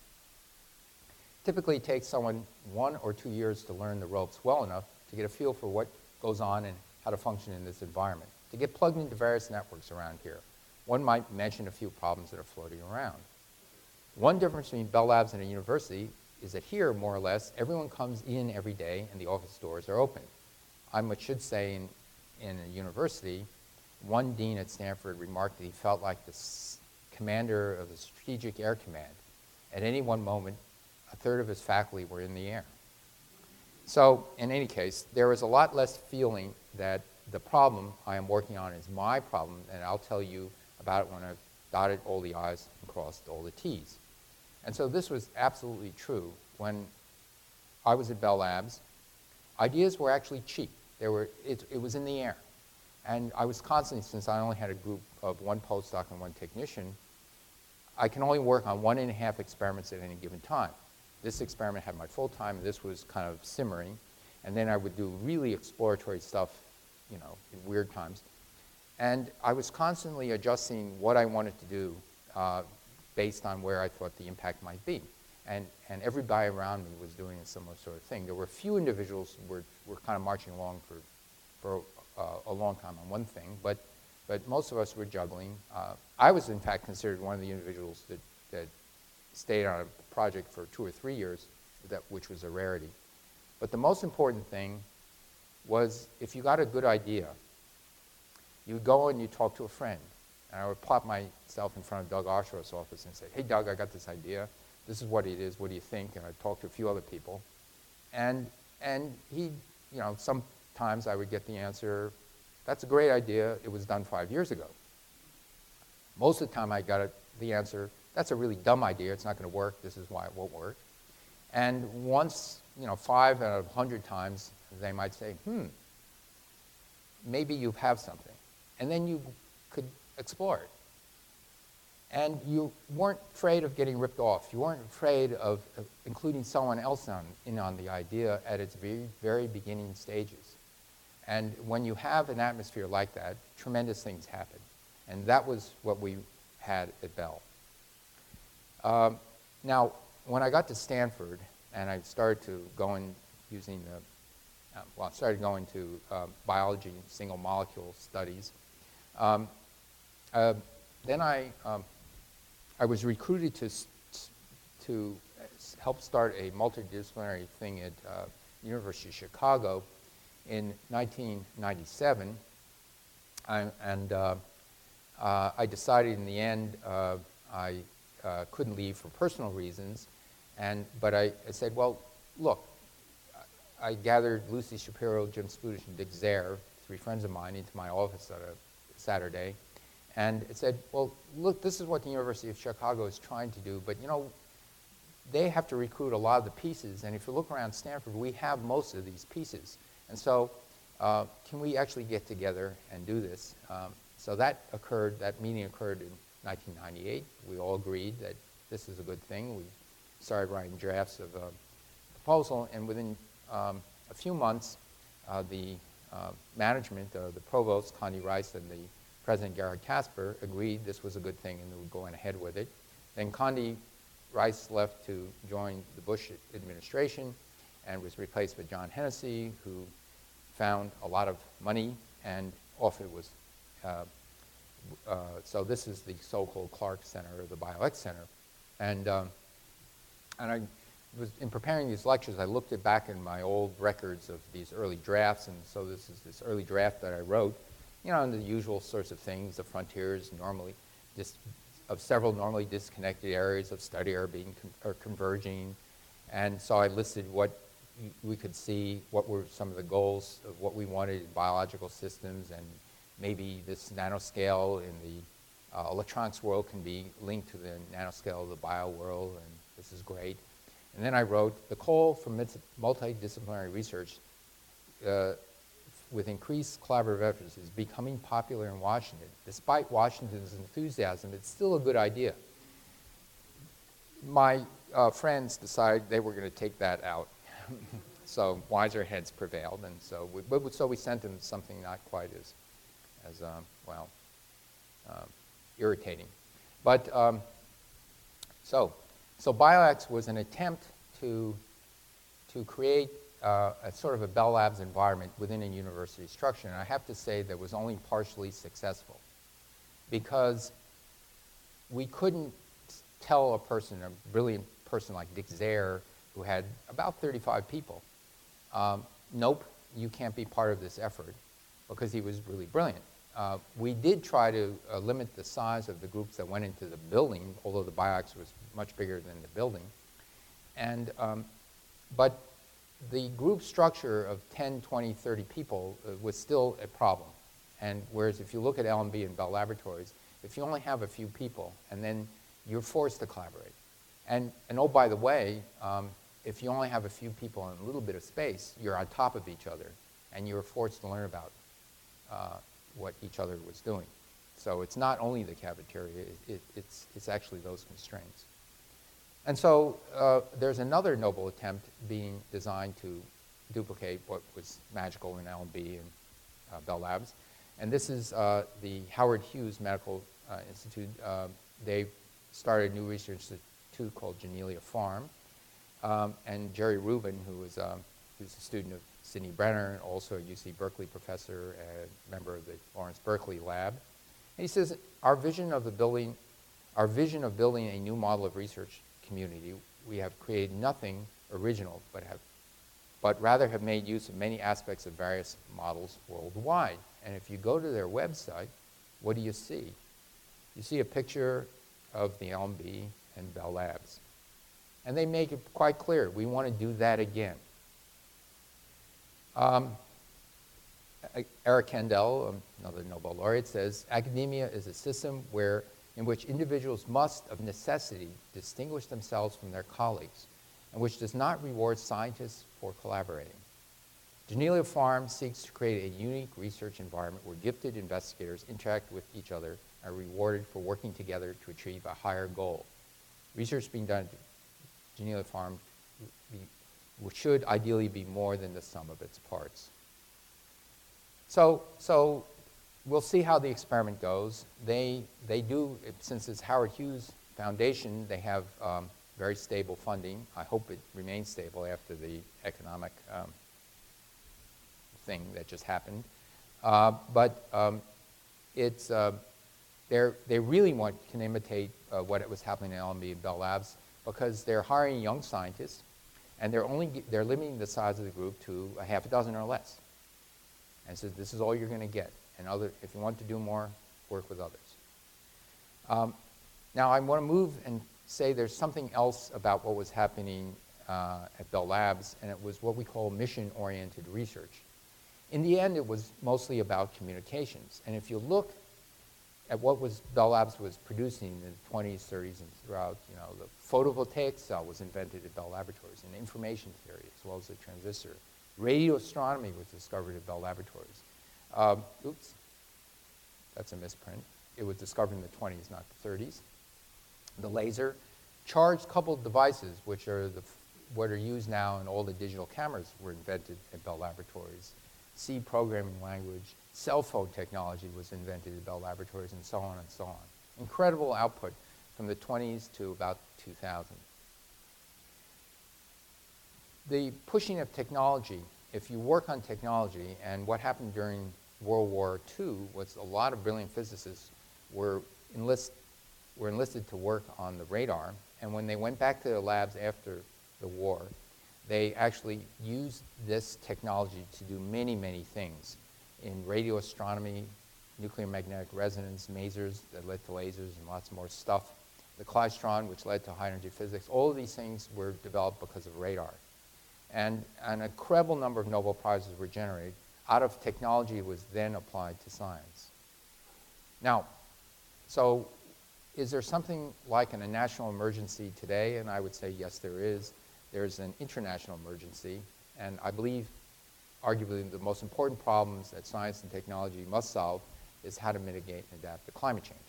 Typically takes someone one or two years to learn the ropes well enough to get a feel for what goes on and how to function in this environment, to get plugged into various networks around here. One might mention a few problems that are floating around. One difference between Bell Labs and a university is that here, more or less, everyone comes in every day and the office doors are open. I should say in, in a university, one dean at Stanford remarked that he felt like the commander of the Strategic Air Command. At any one moment, a third of his faculty were in the air. So, in any case, there is a lot less feeling that the problem I am working on is my problem, and I'll tell you about it when I've dotted all the I's and crossed all the T's. And so this was absolutely true. When I was at Bell Labs, ideas were actually cheap. They were, it, it was in the air. And I was constantly, since I only had a group of one postdoc and one technician, I can only work on one and a half experiments at any given time. This experiment had my full time, and this was kind of simmering. And then I would do really exploratory stuff, you know, in weird times. And I was constantly adjusting what I wanted to do uh, based on where I thought the impact might be. And, and everybody around me was doing a similar sort of thing. There were a few individuals who were, were kind of marching along for, for uh, a long time on one thing, but, but most of us were juggling. Uh, I was, in fact, considered one of the individuals that, that stayed on a project for two or three years, that, which was a rarity. But the most important thing was if you got a good idea, you would go and you talk to a friend. And I would plop myself in front of Doug Osheroff's office and say, hey, Doug, I got this idea. This is what it is. What do you think? And I talked to a few other people. And, and he, you know, sometimes I would get the answer, that's a great idea. It was done five years ago. Most of the time I got the answer, that's a really dumb idea. It's not going to work. This is why it won't work. And once, you know, five out of a 100 times, they might say, hmm, maybe you have something and then you could explore it. And you weren't afraid of getting ripped off. You weren't afraid of, including someone else on, in on the idea at its very, very beginning stages. And when you have an atmosphere like that, tremendous things happen. And that was what we had at Bell. Um, now, when I got to Stanford and I started to go in using the, uh, well, I started going to uh, biology single molecule studies, um, uh, then I, um, I was recruited to, to help start a multidisciplinary thing at uh, University of Chicago in 1997. I, and uh, uh, I decided in the end uh, I uh, couldn't leave for personal reasons. And, but I, I said, well, look, I gathered Lucy Shapiro, Jim Spudich, and Dick Zare, three friends of mine, into my office on a Saturday, and it said, well, look, this is what the University of Chicago is trying to do, but you know, they have to recruit a lot of the pieces, and if you look around Stanford, we have most of these pieces. And so, uh, can we actually get together and do this? Um, so that occurred, that meeting occurred in 1998. We all agreed that this is a good thing. We started writing drafts of a proposal, and within um, a few months, uh, the uh, management, uh, the provost, Condi Rice, and the president, Gerhard Casper, agreed this was a good thing and they were going ahead with it. Then Condi Rice left to join the Bush administration and was replaced by John Hennessy, who found a lot of money and off it was. Uh, uh, so this is the so-called Clark Center, or the BioX Center. And, um, and I was, in preparing these lectures, I looked at back in my old records of these early drafts, and so this is this early draft that I wrote, you know, and the usual sorts of things, the frontiers normally, just of several normally disconnected areas of study are being are converging, and so I listed what we could see, what were some of the goals of what we wanted in biological systems, and maybe this nanoscale in the uh, electronics world can be linked to the nanoscale of the bio world, and this is great. And then I wrote, the call for multidisciplinary research uh, with increased collaborative efforts is becoming popular in Washington. Despite Washington's enthusiasm, it's still a good idea. My uh, friends decided they were going to take that out. <laughs> so wiser heads prevailed, and so we, so we sent them something not quite as, as um, well, um, irritating. But um, so so BioX was an attempt to, to create uh, a sort of a Bell Labs environment within a university structure. And I have to say that was only partially successful because we couldn't tell a person, a brilliant person like Dick Zare, who had about 35 people, um, nope, you can't be part of this effort because he was really brilliant. Uh, we did try to uh, limit the size of the groups that went into the building, although the BioX was much bigger than the building. And, um, but the group structure of 10, 20, 30 people uh, was still a problem. And whereas if you look at LMB and Bell Laboratories, if you only have a few people and then you're forced to collaborate. And, and oh, by the way, um, if you only have a few people in a little bit of space, you're on top of each other and you're forced to learn about uh, what each other was doing. So it's not only the cafeteria, it, it, it's, it's actually those constraints. And so uh, there's another noble attempt being designed to duplicate what was magical in LMB and uh, Bell Labs. And this is uh, the Howard Hughes Medical uh, Institute. Uh, they started a new research institute called Janelia Farm. Um, and Jerry Rubin, who was um, who's a student of Sidney Brenner, also a UC Berkeley professor and member of the Lawrence Berkeley Lab. And he says, our vision of the building, our vision of building a new model of research community, we have created nothing original, but, have, but rather have made use of many aspects of various models worldwide. And if you go to their website, what do you see? You see a picture of the LMB and Bell Labs. And they make it quite clear, we want to do that again. Um, Eric Kandel, another Nobel laureate, says academia is a system where in which individuals must, of necessity, distinguish themselves from their colleagues, and which does not reward scientists for collaborating. Janelia Farm seeks to create a unique research environment where gifted investigators interact with each other and are rewarded for working together to achieve a higher goal. Research being done at Janelia Farm should ideally be more than the sum of its parts. So, so we'll see how the experiment goes. They, they do, since it's Howard Hughes Foundation, they have um, very stable funding. I hope it remains stable after the economic um, thing that just happened. Uh, but um, it's, uh, they really want, can imitate uh, what was happening in LMB and Bell Labs because they're hiring young scientists and they're only, they're limiting the size of the group to a half a dozen or less. And so this is all you're going to get and other, if you want to do more, work with others. Um, now I want to move and say there's something else about what was happening uh, at Bell Labs, and it was what we call mission-oriented research. In the end, it was mostly about communications. And if you look at what was Bell Labs was producing in the 20s, 30s, and throughout, you know, the photovoltaic cell was invented at Bell Laboratories, and information theory, as well as the transistor. Radio astronomy was discovered at Bell Laboratories. Um, oops, that's a misprint. It was discovered in the 20s, not the 30s. The laser, charged coupled devices, which are the, what are used now in all the digital cameras, were invented at Bell Laboratories. C programming language, cell phone technology was invented at Bell Laboratories, and so on and so on. Incredible output from the 20s to about 2000. The pushing of technology, if you work on technology, and what happened during World War II was a lot of brilliant physicists were, enlist, were enlisted to work on the radar, and when they went back to their labs after the war, they actually used this technology to do many, many things in radio astronomy, nuclear magnetic resonance, masers that led to lasers and lots more stuff. The klystron, which led to high energy physics, all of these things were developed because of radar. And an incredible number of Nobel Prizes were generated out of technology was then applied to science. Now, so is there something like a national emergency today? And I would say yes, there is there's an international emergency, and I believe arguably the most important problems that science and technology must solve is how to mitigate and adapt to climate change.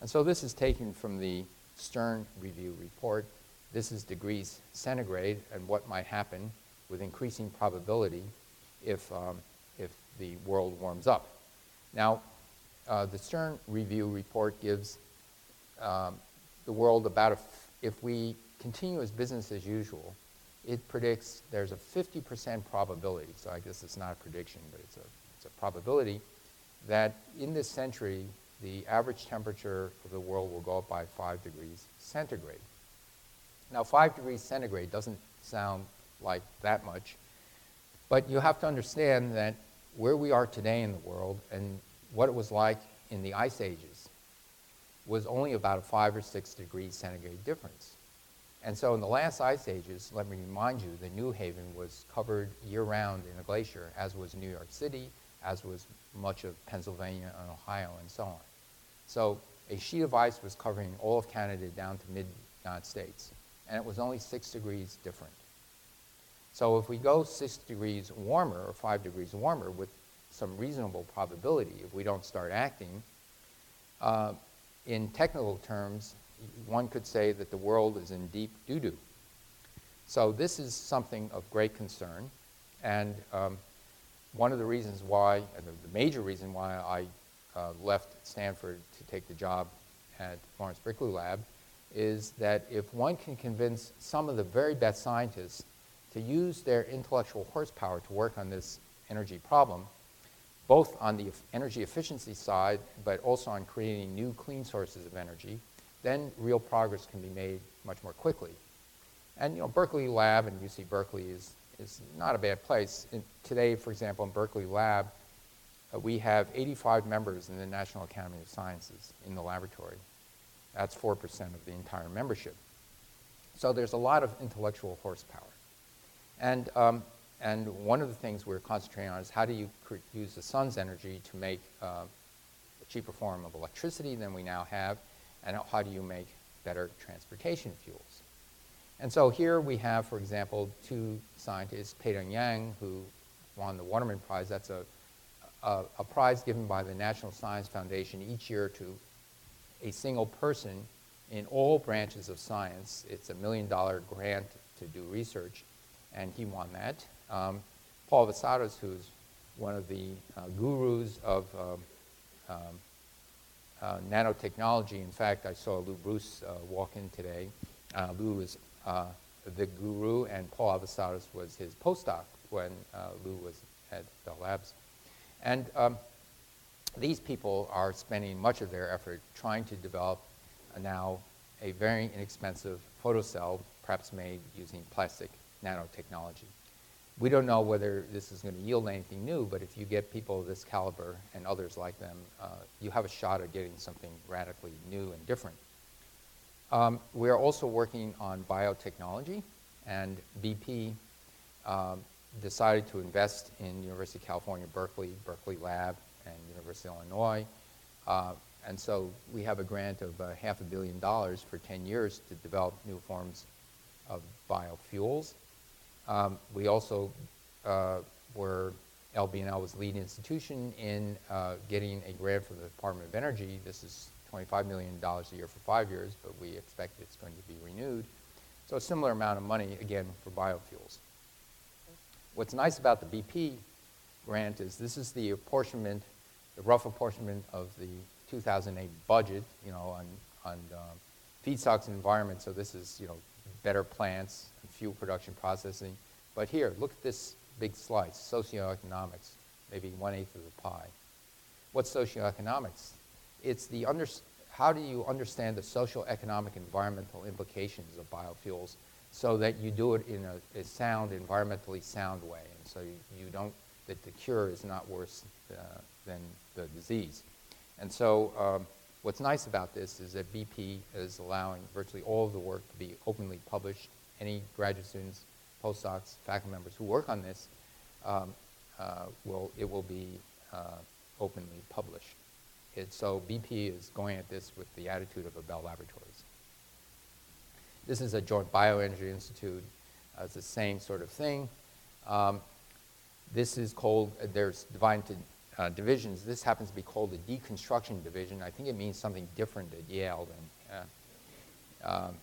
And so this is taken from the Stern Review report. This is degrees centigrade and what might happen with increasing probability if, um, the world warms up. Now, uh, the Stern Review report gives um, the world about if we continue as business as usual, it predicts there's a 50% probability, so I guess it's not a prediction, but it's a, it's a probability, that in this century, the average temperature of the world will go up by 5 degrees centigrade. Now, 5 degrees centigrade doesn't sound like that much, but you have to understand that where we are today in the world and what it was like in the ice ages was only about a 5 or 6 degree centigrade difference. And so in the last ice ages, let me remind you that New Haven was covered year-round in a glacier, as was New York City, as was much of Pennsylvania and Ohio and so on. So a sheet of ice was covering all of Canada down to mid-United States, and it was only six degrees different. So if we go six degrees warmer or five degrees warmer with some reasonable probability, if we don't start acting, uh, in technical terms, one could say that the world is in deep doo-doo. So this is something of great concern, and um, one of the reasons why, and the, major reason why I uh, left Stanford to take the job at Lawrence Berkeley Lab is that if one can convince some of the very best scientists to use their intellectual horsepower to work on this energy problem, both on the energy efficiency side, but also on creating new clean sources of energy, then real progress can be made much more quickly. And you know, Berkeley Lab and UC Berkeley is, is not a bad place. Today, for example, in Berkeley Lab, uh, we have 85 members in the National Academy of Sciences in the laboratory. That's 4% of the entire membership. So there's a lot of intellectual horsepower. And, um, and one of the things we're concentrating on is how do you use the sun's energy to make uh, a cheaper form of electricity than we now have, and how do you make better transportation fuels. And so here we have, for example, two scientists, Peidong Yang, who won the Waterman Prize. That's a, a, a, prize given by the National Science Foundation each year to a single person in all branches of science. It's a million dollar grant to do research, and he won that. Um, Paul Alivisatos, who's one of the uh, gurus of um, um, uh, nanotechnology. In fact, I saw Lou Brus uh, walk in today. Uh, Lou was uh, the guru, and Paul Alivisatos was his postdoc when Lou was at the labs. And um, these people are spending much of their effort trying to develop now a very inexpensive photocell, perhaps made using plastic nanotechnology. We don't know whether this is going to yield anything new, but if you get people of this caliber and others like them, uh, you have a shot at getting something radically new and different. Um, we are also working on biotechnology, and BP um, decided to invest in University of California, Berkeley, Berkeley Lab, and University of Illinois. Uh, and so we have a grant of uh, half a billion dollars for 10 years to develop new forms of biofuels. Um, we also uh, were, LBNL was lead institution in uh, getting a grant from the Department of Energy. This is $25 million a year for five years, but we expect it's going to be renewed. So a similar amount of money, again, for biofuels. What's nice about the BP grant is this is the apportionment, the rough apportionment of the 2008 budget, you know, on, on um, feedstocks and environment. So this is, you know, better plants and fuel production processing. But here, look at this big slice, socioeconomics, maybe one-eighth of the pie. What's socioeconomics? It's the under, how do you understand the social, economic, environmental implications of biofuels so that you do it in a, a sound, environmentally sound way, and so you, you, don't, that the cure is not worse uh, than the disease. And so um, what's nice about this is that BP is allowing virtually all of the work to be openly published. Any graduate students, postdocs, faculty members who work on this, um, uh, will, it will be uh, openly published. It, so BP is going at this with the attitude of a Bell Laboratories. This is a joint bioenergy institute. Uh, it's the same sort of thing. Um, this is called, uh, there's divided uh, divisions. This happens to be called the deconstruction division. I think it means something different at Yale than uh, um,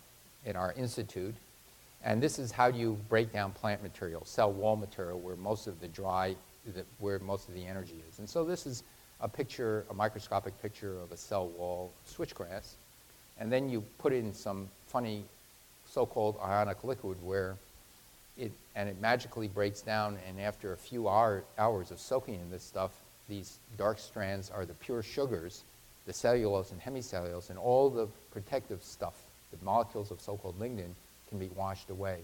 in our institute. And this is how you break down plant material, cell wall material, where most of the dry, the, where most of the energy is. And so this is a picture, a microscopic picture of a cell wall switchgrass. And then you put in some funny so-called ionic liquid where it, and it magically breaks down and after a few hour, hours of soaking in this stuff, these dark strands are the pure sugars, the cellulose and hemicellulose, and all the protective stuff, the molecules of so-called lignin, can be washed away.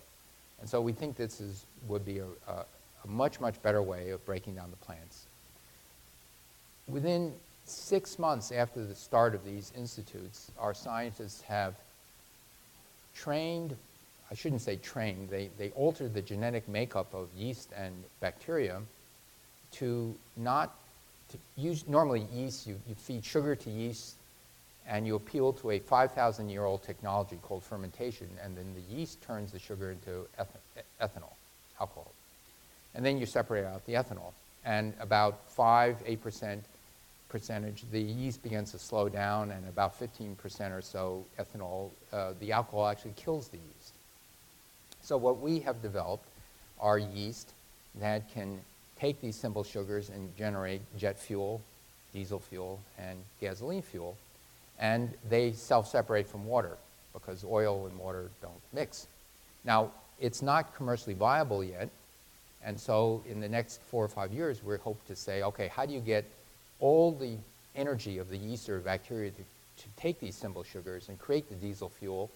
And so we think this is, would be a, a, a much, much better way of breaking down the plants. Within six months after the start of these institutes, our scientists have trained, I shouldn't say trained, they, they altered the genetic makeup of yeast and bacteria to not, use, normally yeast, you, you feed sugar to yeast and you appeal to a 5,000 year old technology called fermentation, and then the yeast turns the sugar into ethanol, alcohol. And then you separate out the ethanol. And about 5, 8% percentage, the yeast begins to slow down, and about 15% or so ethanol, uh, the alcohol actually kills the yeast. So what we have developed are yeast that can take these simple sugars and generate jet fuel, diesel fuel, and gasoline fuel, and they self-separate from water because oil and water don't mix. Now, it's not commercially viable yet, and so in the next four or five years, we hope to say, okay, how do you get all the energy of the yeast or bacteria to, to take these simple sugars and create the diesel fuel,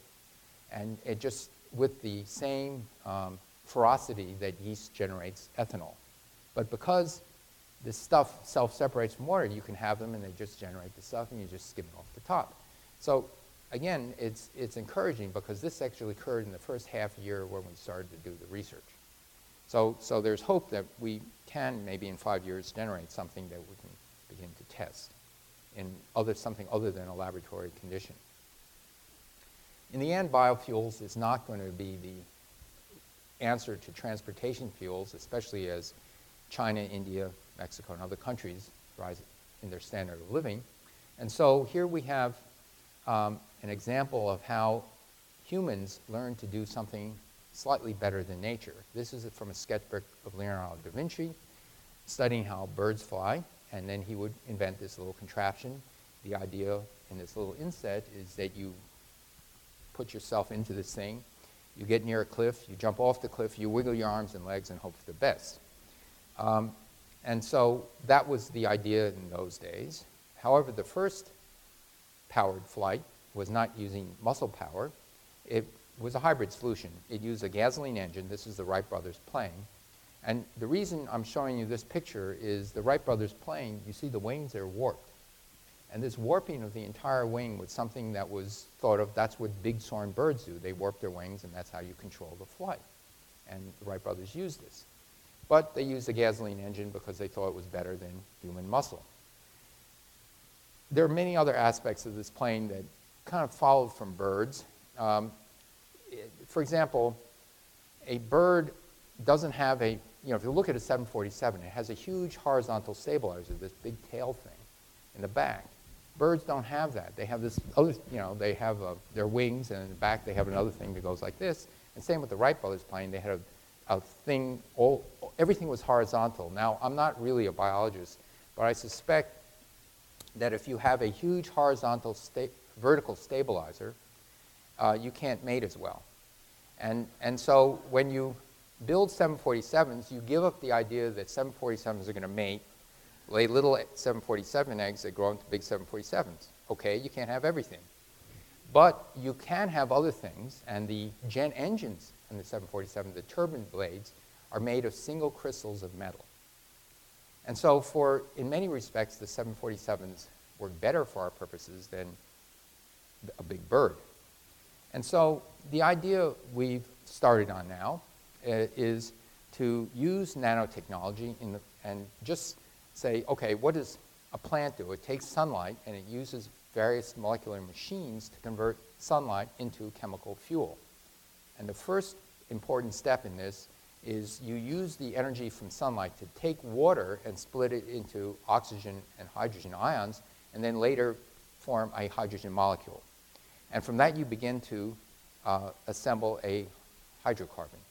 and it just with the same um, ferocity that yeast generates ethanol. But because this stuff self-separates from water, you can have them and they just generate the stuff and you just skim it off the top. So again, it's, it's encouraging because this actually occurred in the first half year when we started to do the research. So, so there's hope that we can, maybe in five years, generate something that we can begin to test in other, something other than a laboratory condition. In the end, biofuels is not going to be the answer to transportation fuels, especially as China, India, Mexico, and other countries rise in their standard of living. And so here we have um, an example of how humans learn to do something slightly better than nature. This is from a sketchbook of Leonardo da Vinci, studying how birds fly and then he would invent this little contraption. The idea in this little inset is that you put yourself into this thing, you get near a cliff, you jump off the cliff, you wiggle your arms and legs and hope for the best. Um, and so that was the idea in those days. However, the first powered flight was not using muscle power. It was a hybrid solution. It used a gasoline engine. This is the Wright brothers plane. And the reason I'm showing you this picture is the Wright brothers plane, you see the wings are warped. And this warping of the entire wing was something that was thought of, that's what big soaring birds do. They warp their wings, and that's how you control the flight. And the Wright brothers used this. But they used a gasoline engine because they thought it was better than human muscle. There are many other aspects of this plane that kind of followed from birds. Um, it, for example, a bird doesn't have a, you know, if you look at a 747, it has a huge horizontal stabilizer, this big tail thing in the back. Birds don't have that. They have this other, you know, they have uh, their wings, and in the back they have another thing that goes like this. And same with the Wright brothers plane. They had a, a thing, all, everything was horizontal. Now, I'm not really a biologist, but I suspect that if you have a huge horizontal sta vertical stabilizer, uh, you can't mate as well. And, and so when you build 747s, you give up the idea that 747s are going to mate lay little 747 eggs that grow into big 747s. Okay, you can't have everything. But you can have other things, and the jet engines in the 747, the turbine blades, are made of single crystals of metal. And so for, in many respects, the 747s work better for our purposes than a big bird. And so the idea we've started on now uh, is to use nanotechnology the, and just say, okay, what does a plant do? It takes sunlight and it uses various molecular machines to convert sunlight into chemical fuel. And the first important step in this is you use the energy from sunlight to take water and split it into oxygen and hydrogen ions, and then later form a hydrogen molecule. And from that, you begin to uh, assemble a hydrocarbon.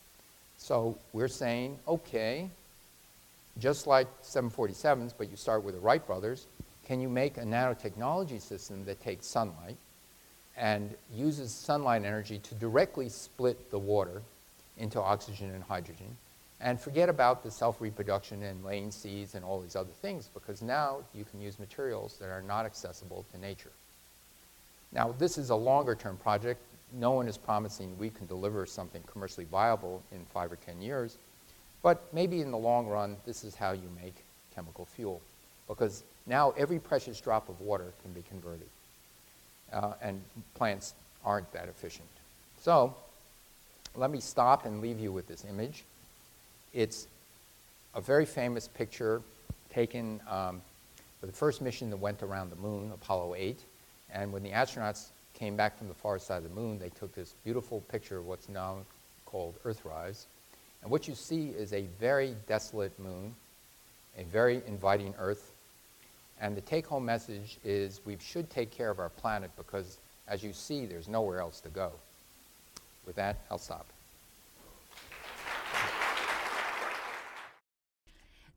So we're saying, okay, just like 747s, but you start with the Wright brothers, can you make a nanotechnology system that takes sunlight and uses sunlight energy to directly split the water into oxygen and hydrogen and forget about the self-reproduction and laying seeds and all these other things because now you can use materials that are not accessible to nature. Now, this is a longer-term project. No one is promising we can deliver something commercially viable in five or 10 years, but maybe in the long run, this is how you make chemical fuel. Because now every precious drop of water can be converted. Uh, and plants aren't that efficient. So let me stop and leave you with this image. It's a very famous picture taken um, for the first mission that went around the moon, Apollo 8. And when the astronauts came back from the far side of the moon, they took this beautiful picture of what's now called Earthrise. And what you see is a very desolate moon, a very inviting Earth. And the take home message is we should take care of our planet because, as you see, there's nowhere else to go. With that, I'll stop.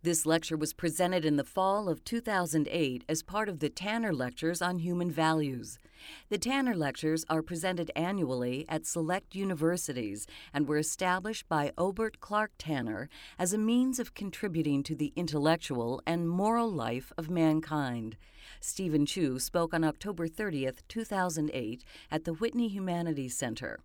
This lecture was presented in the fall of 2008 as part of the Tanner Lectures on Human Values. The Tanner Lectures are presented annually at select universities and were established by Obert Clark Tanner as a means of contributing to the intellectual and moral life of mankind. Steven Chu spoke on October 30, 2008, at the Whitney Humanities Center.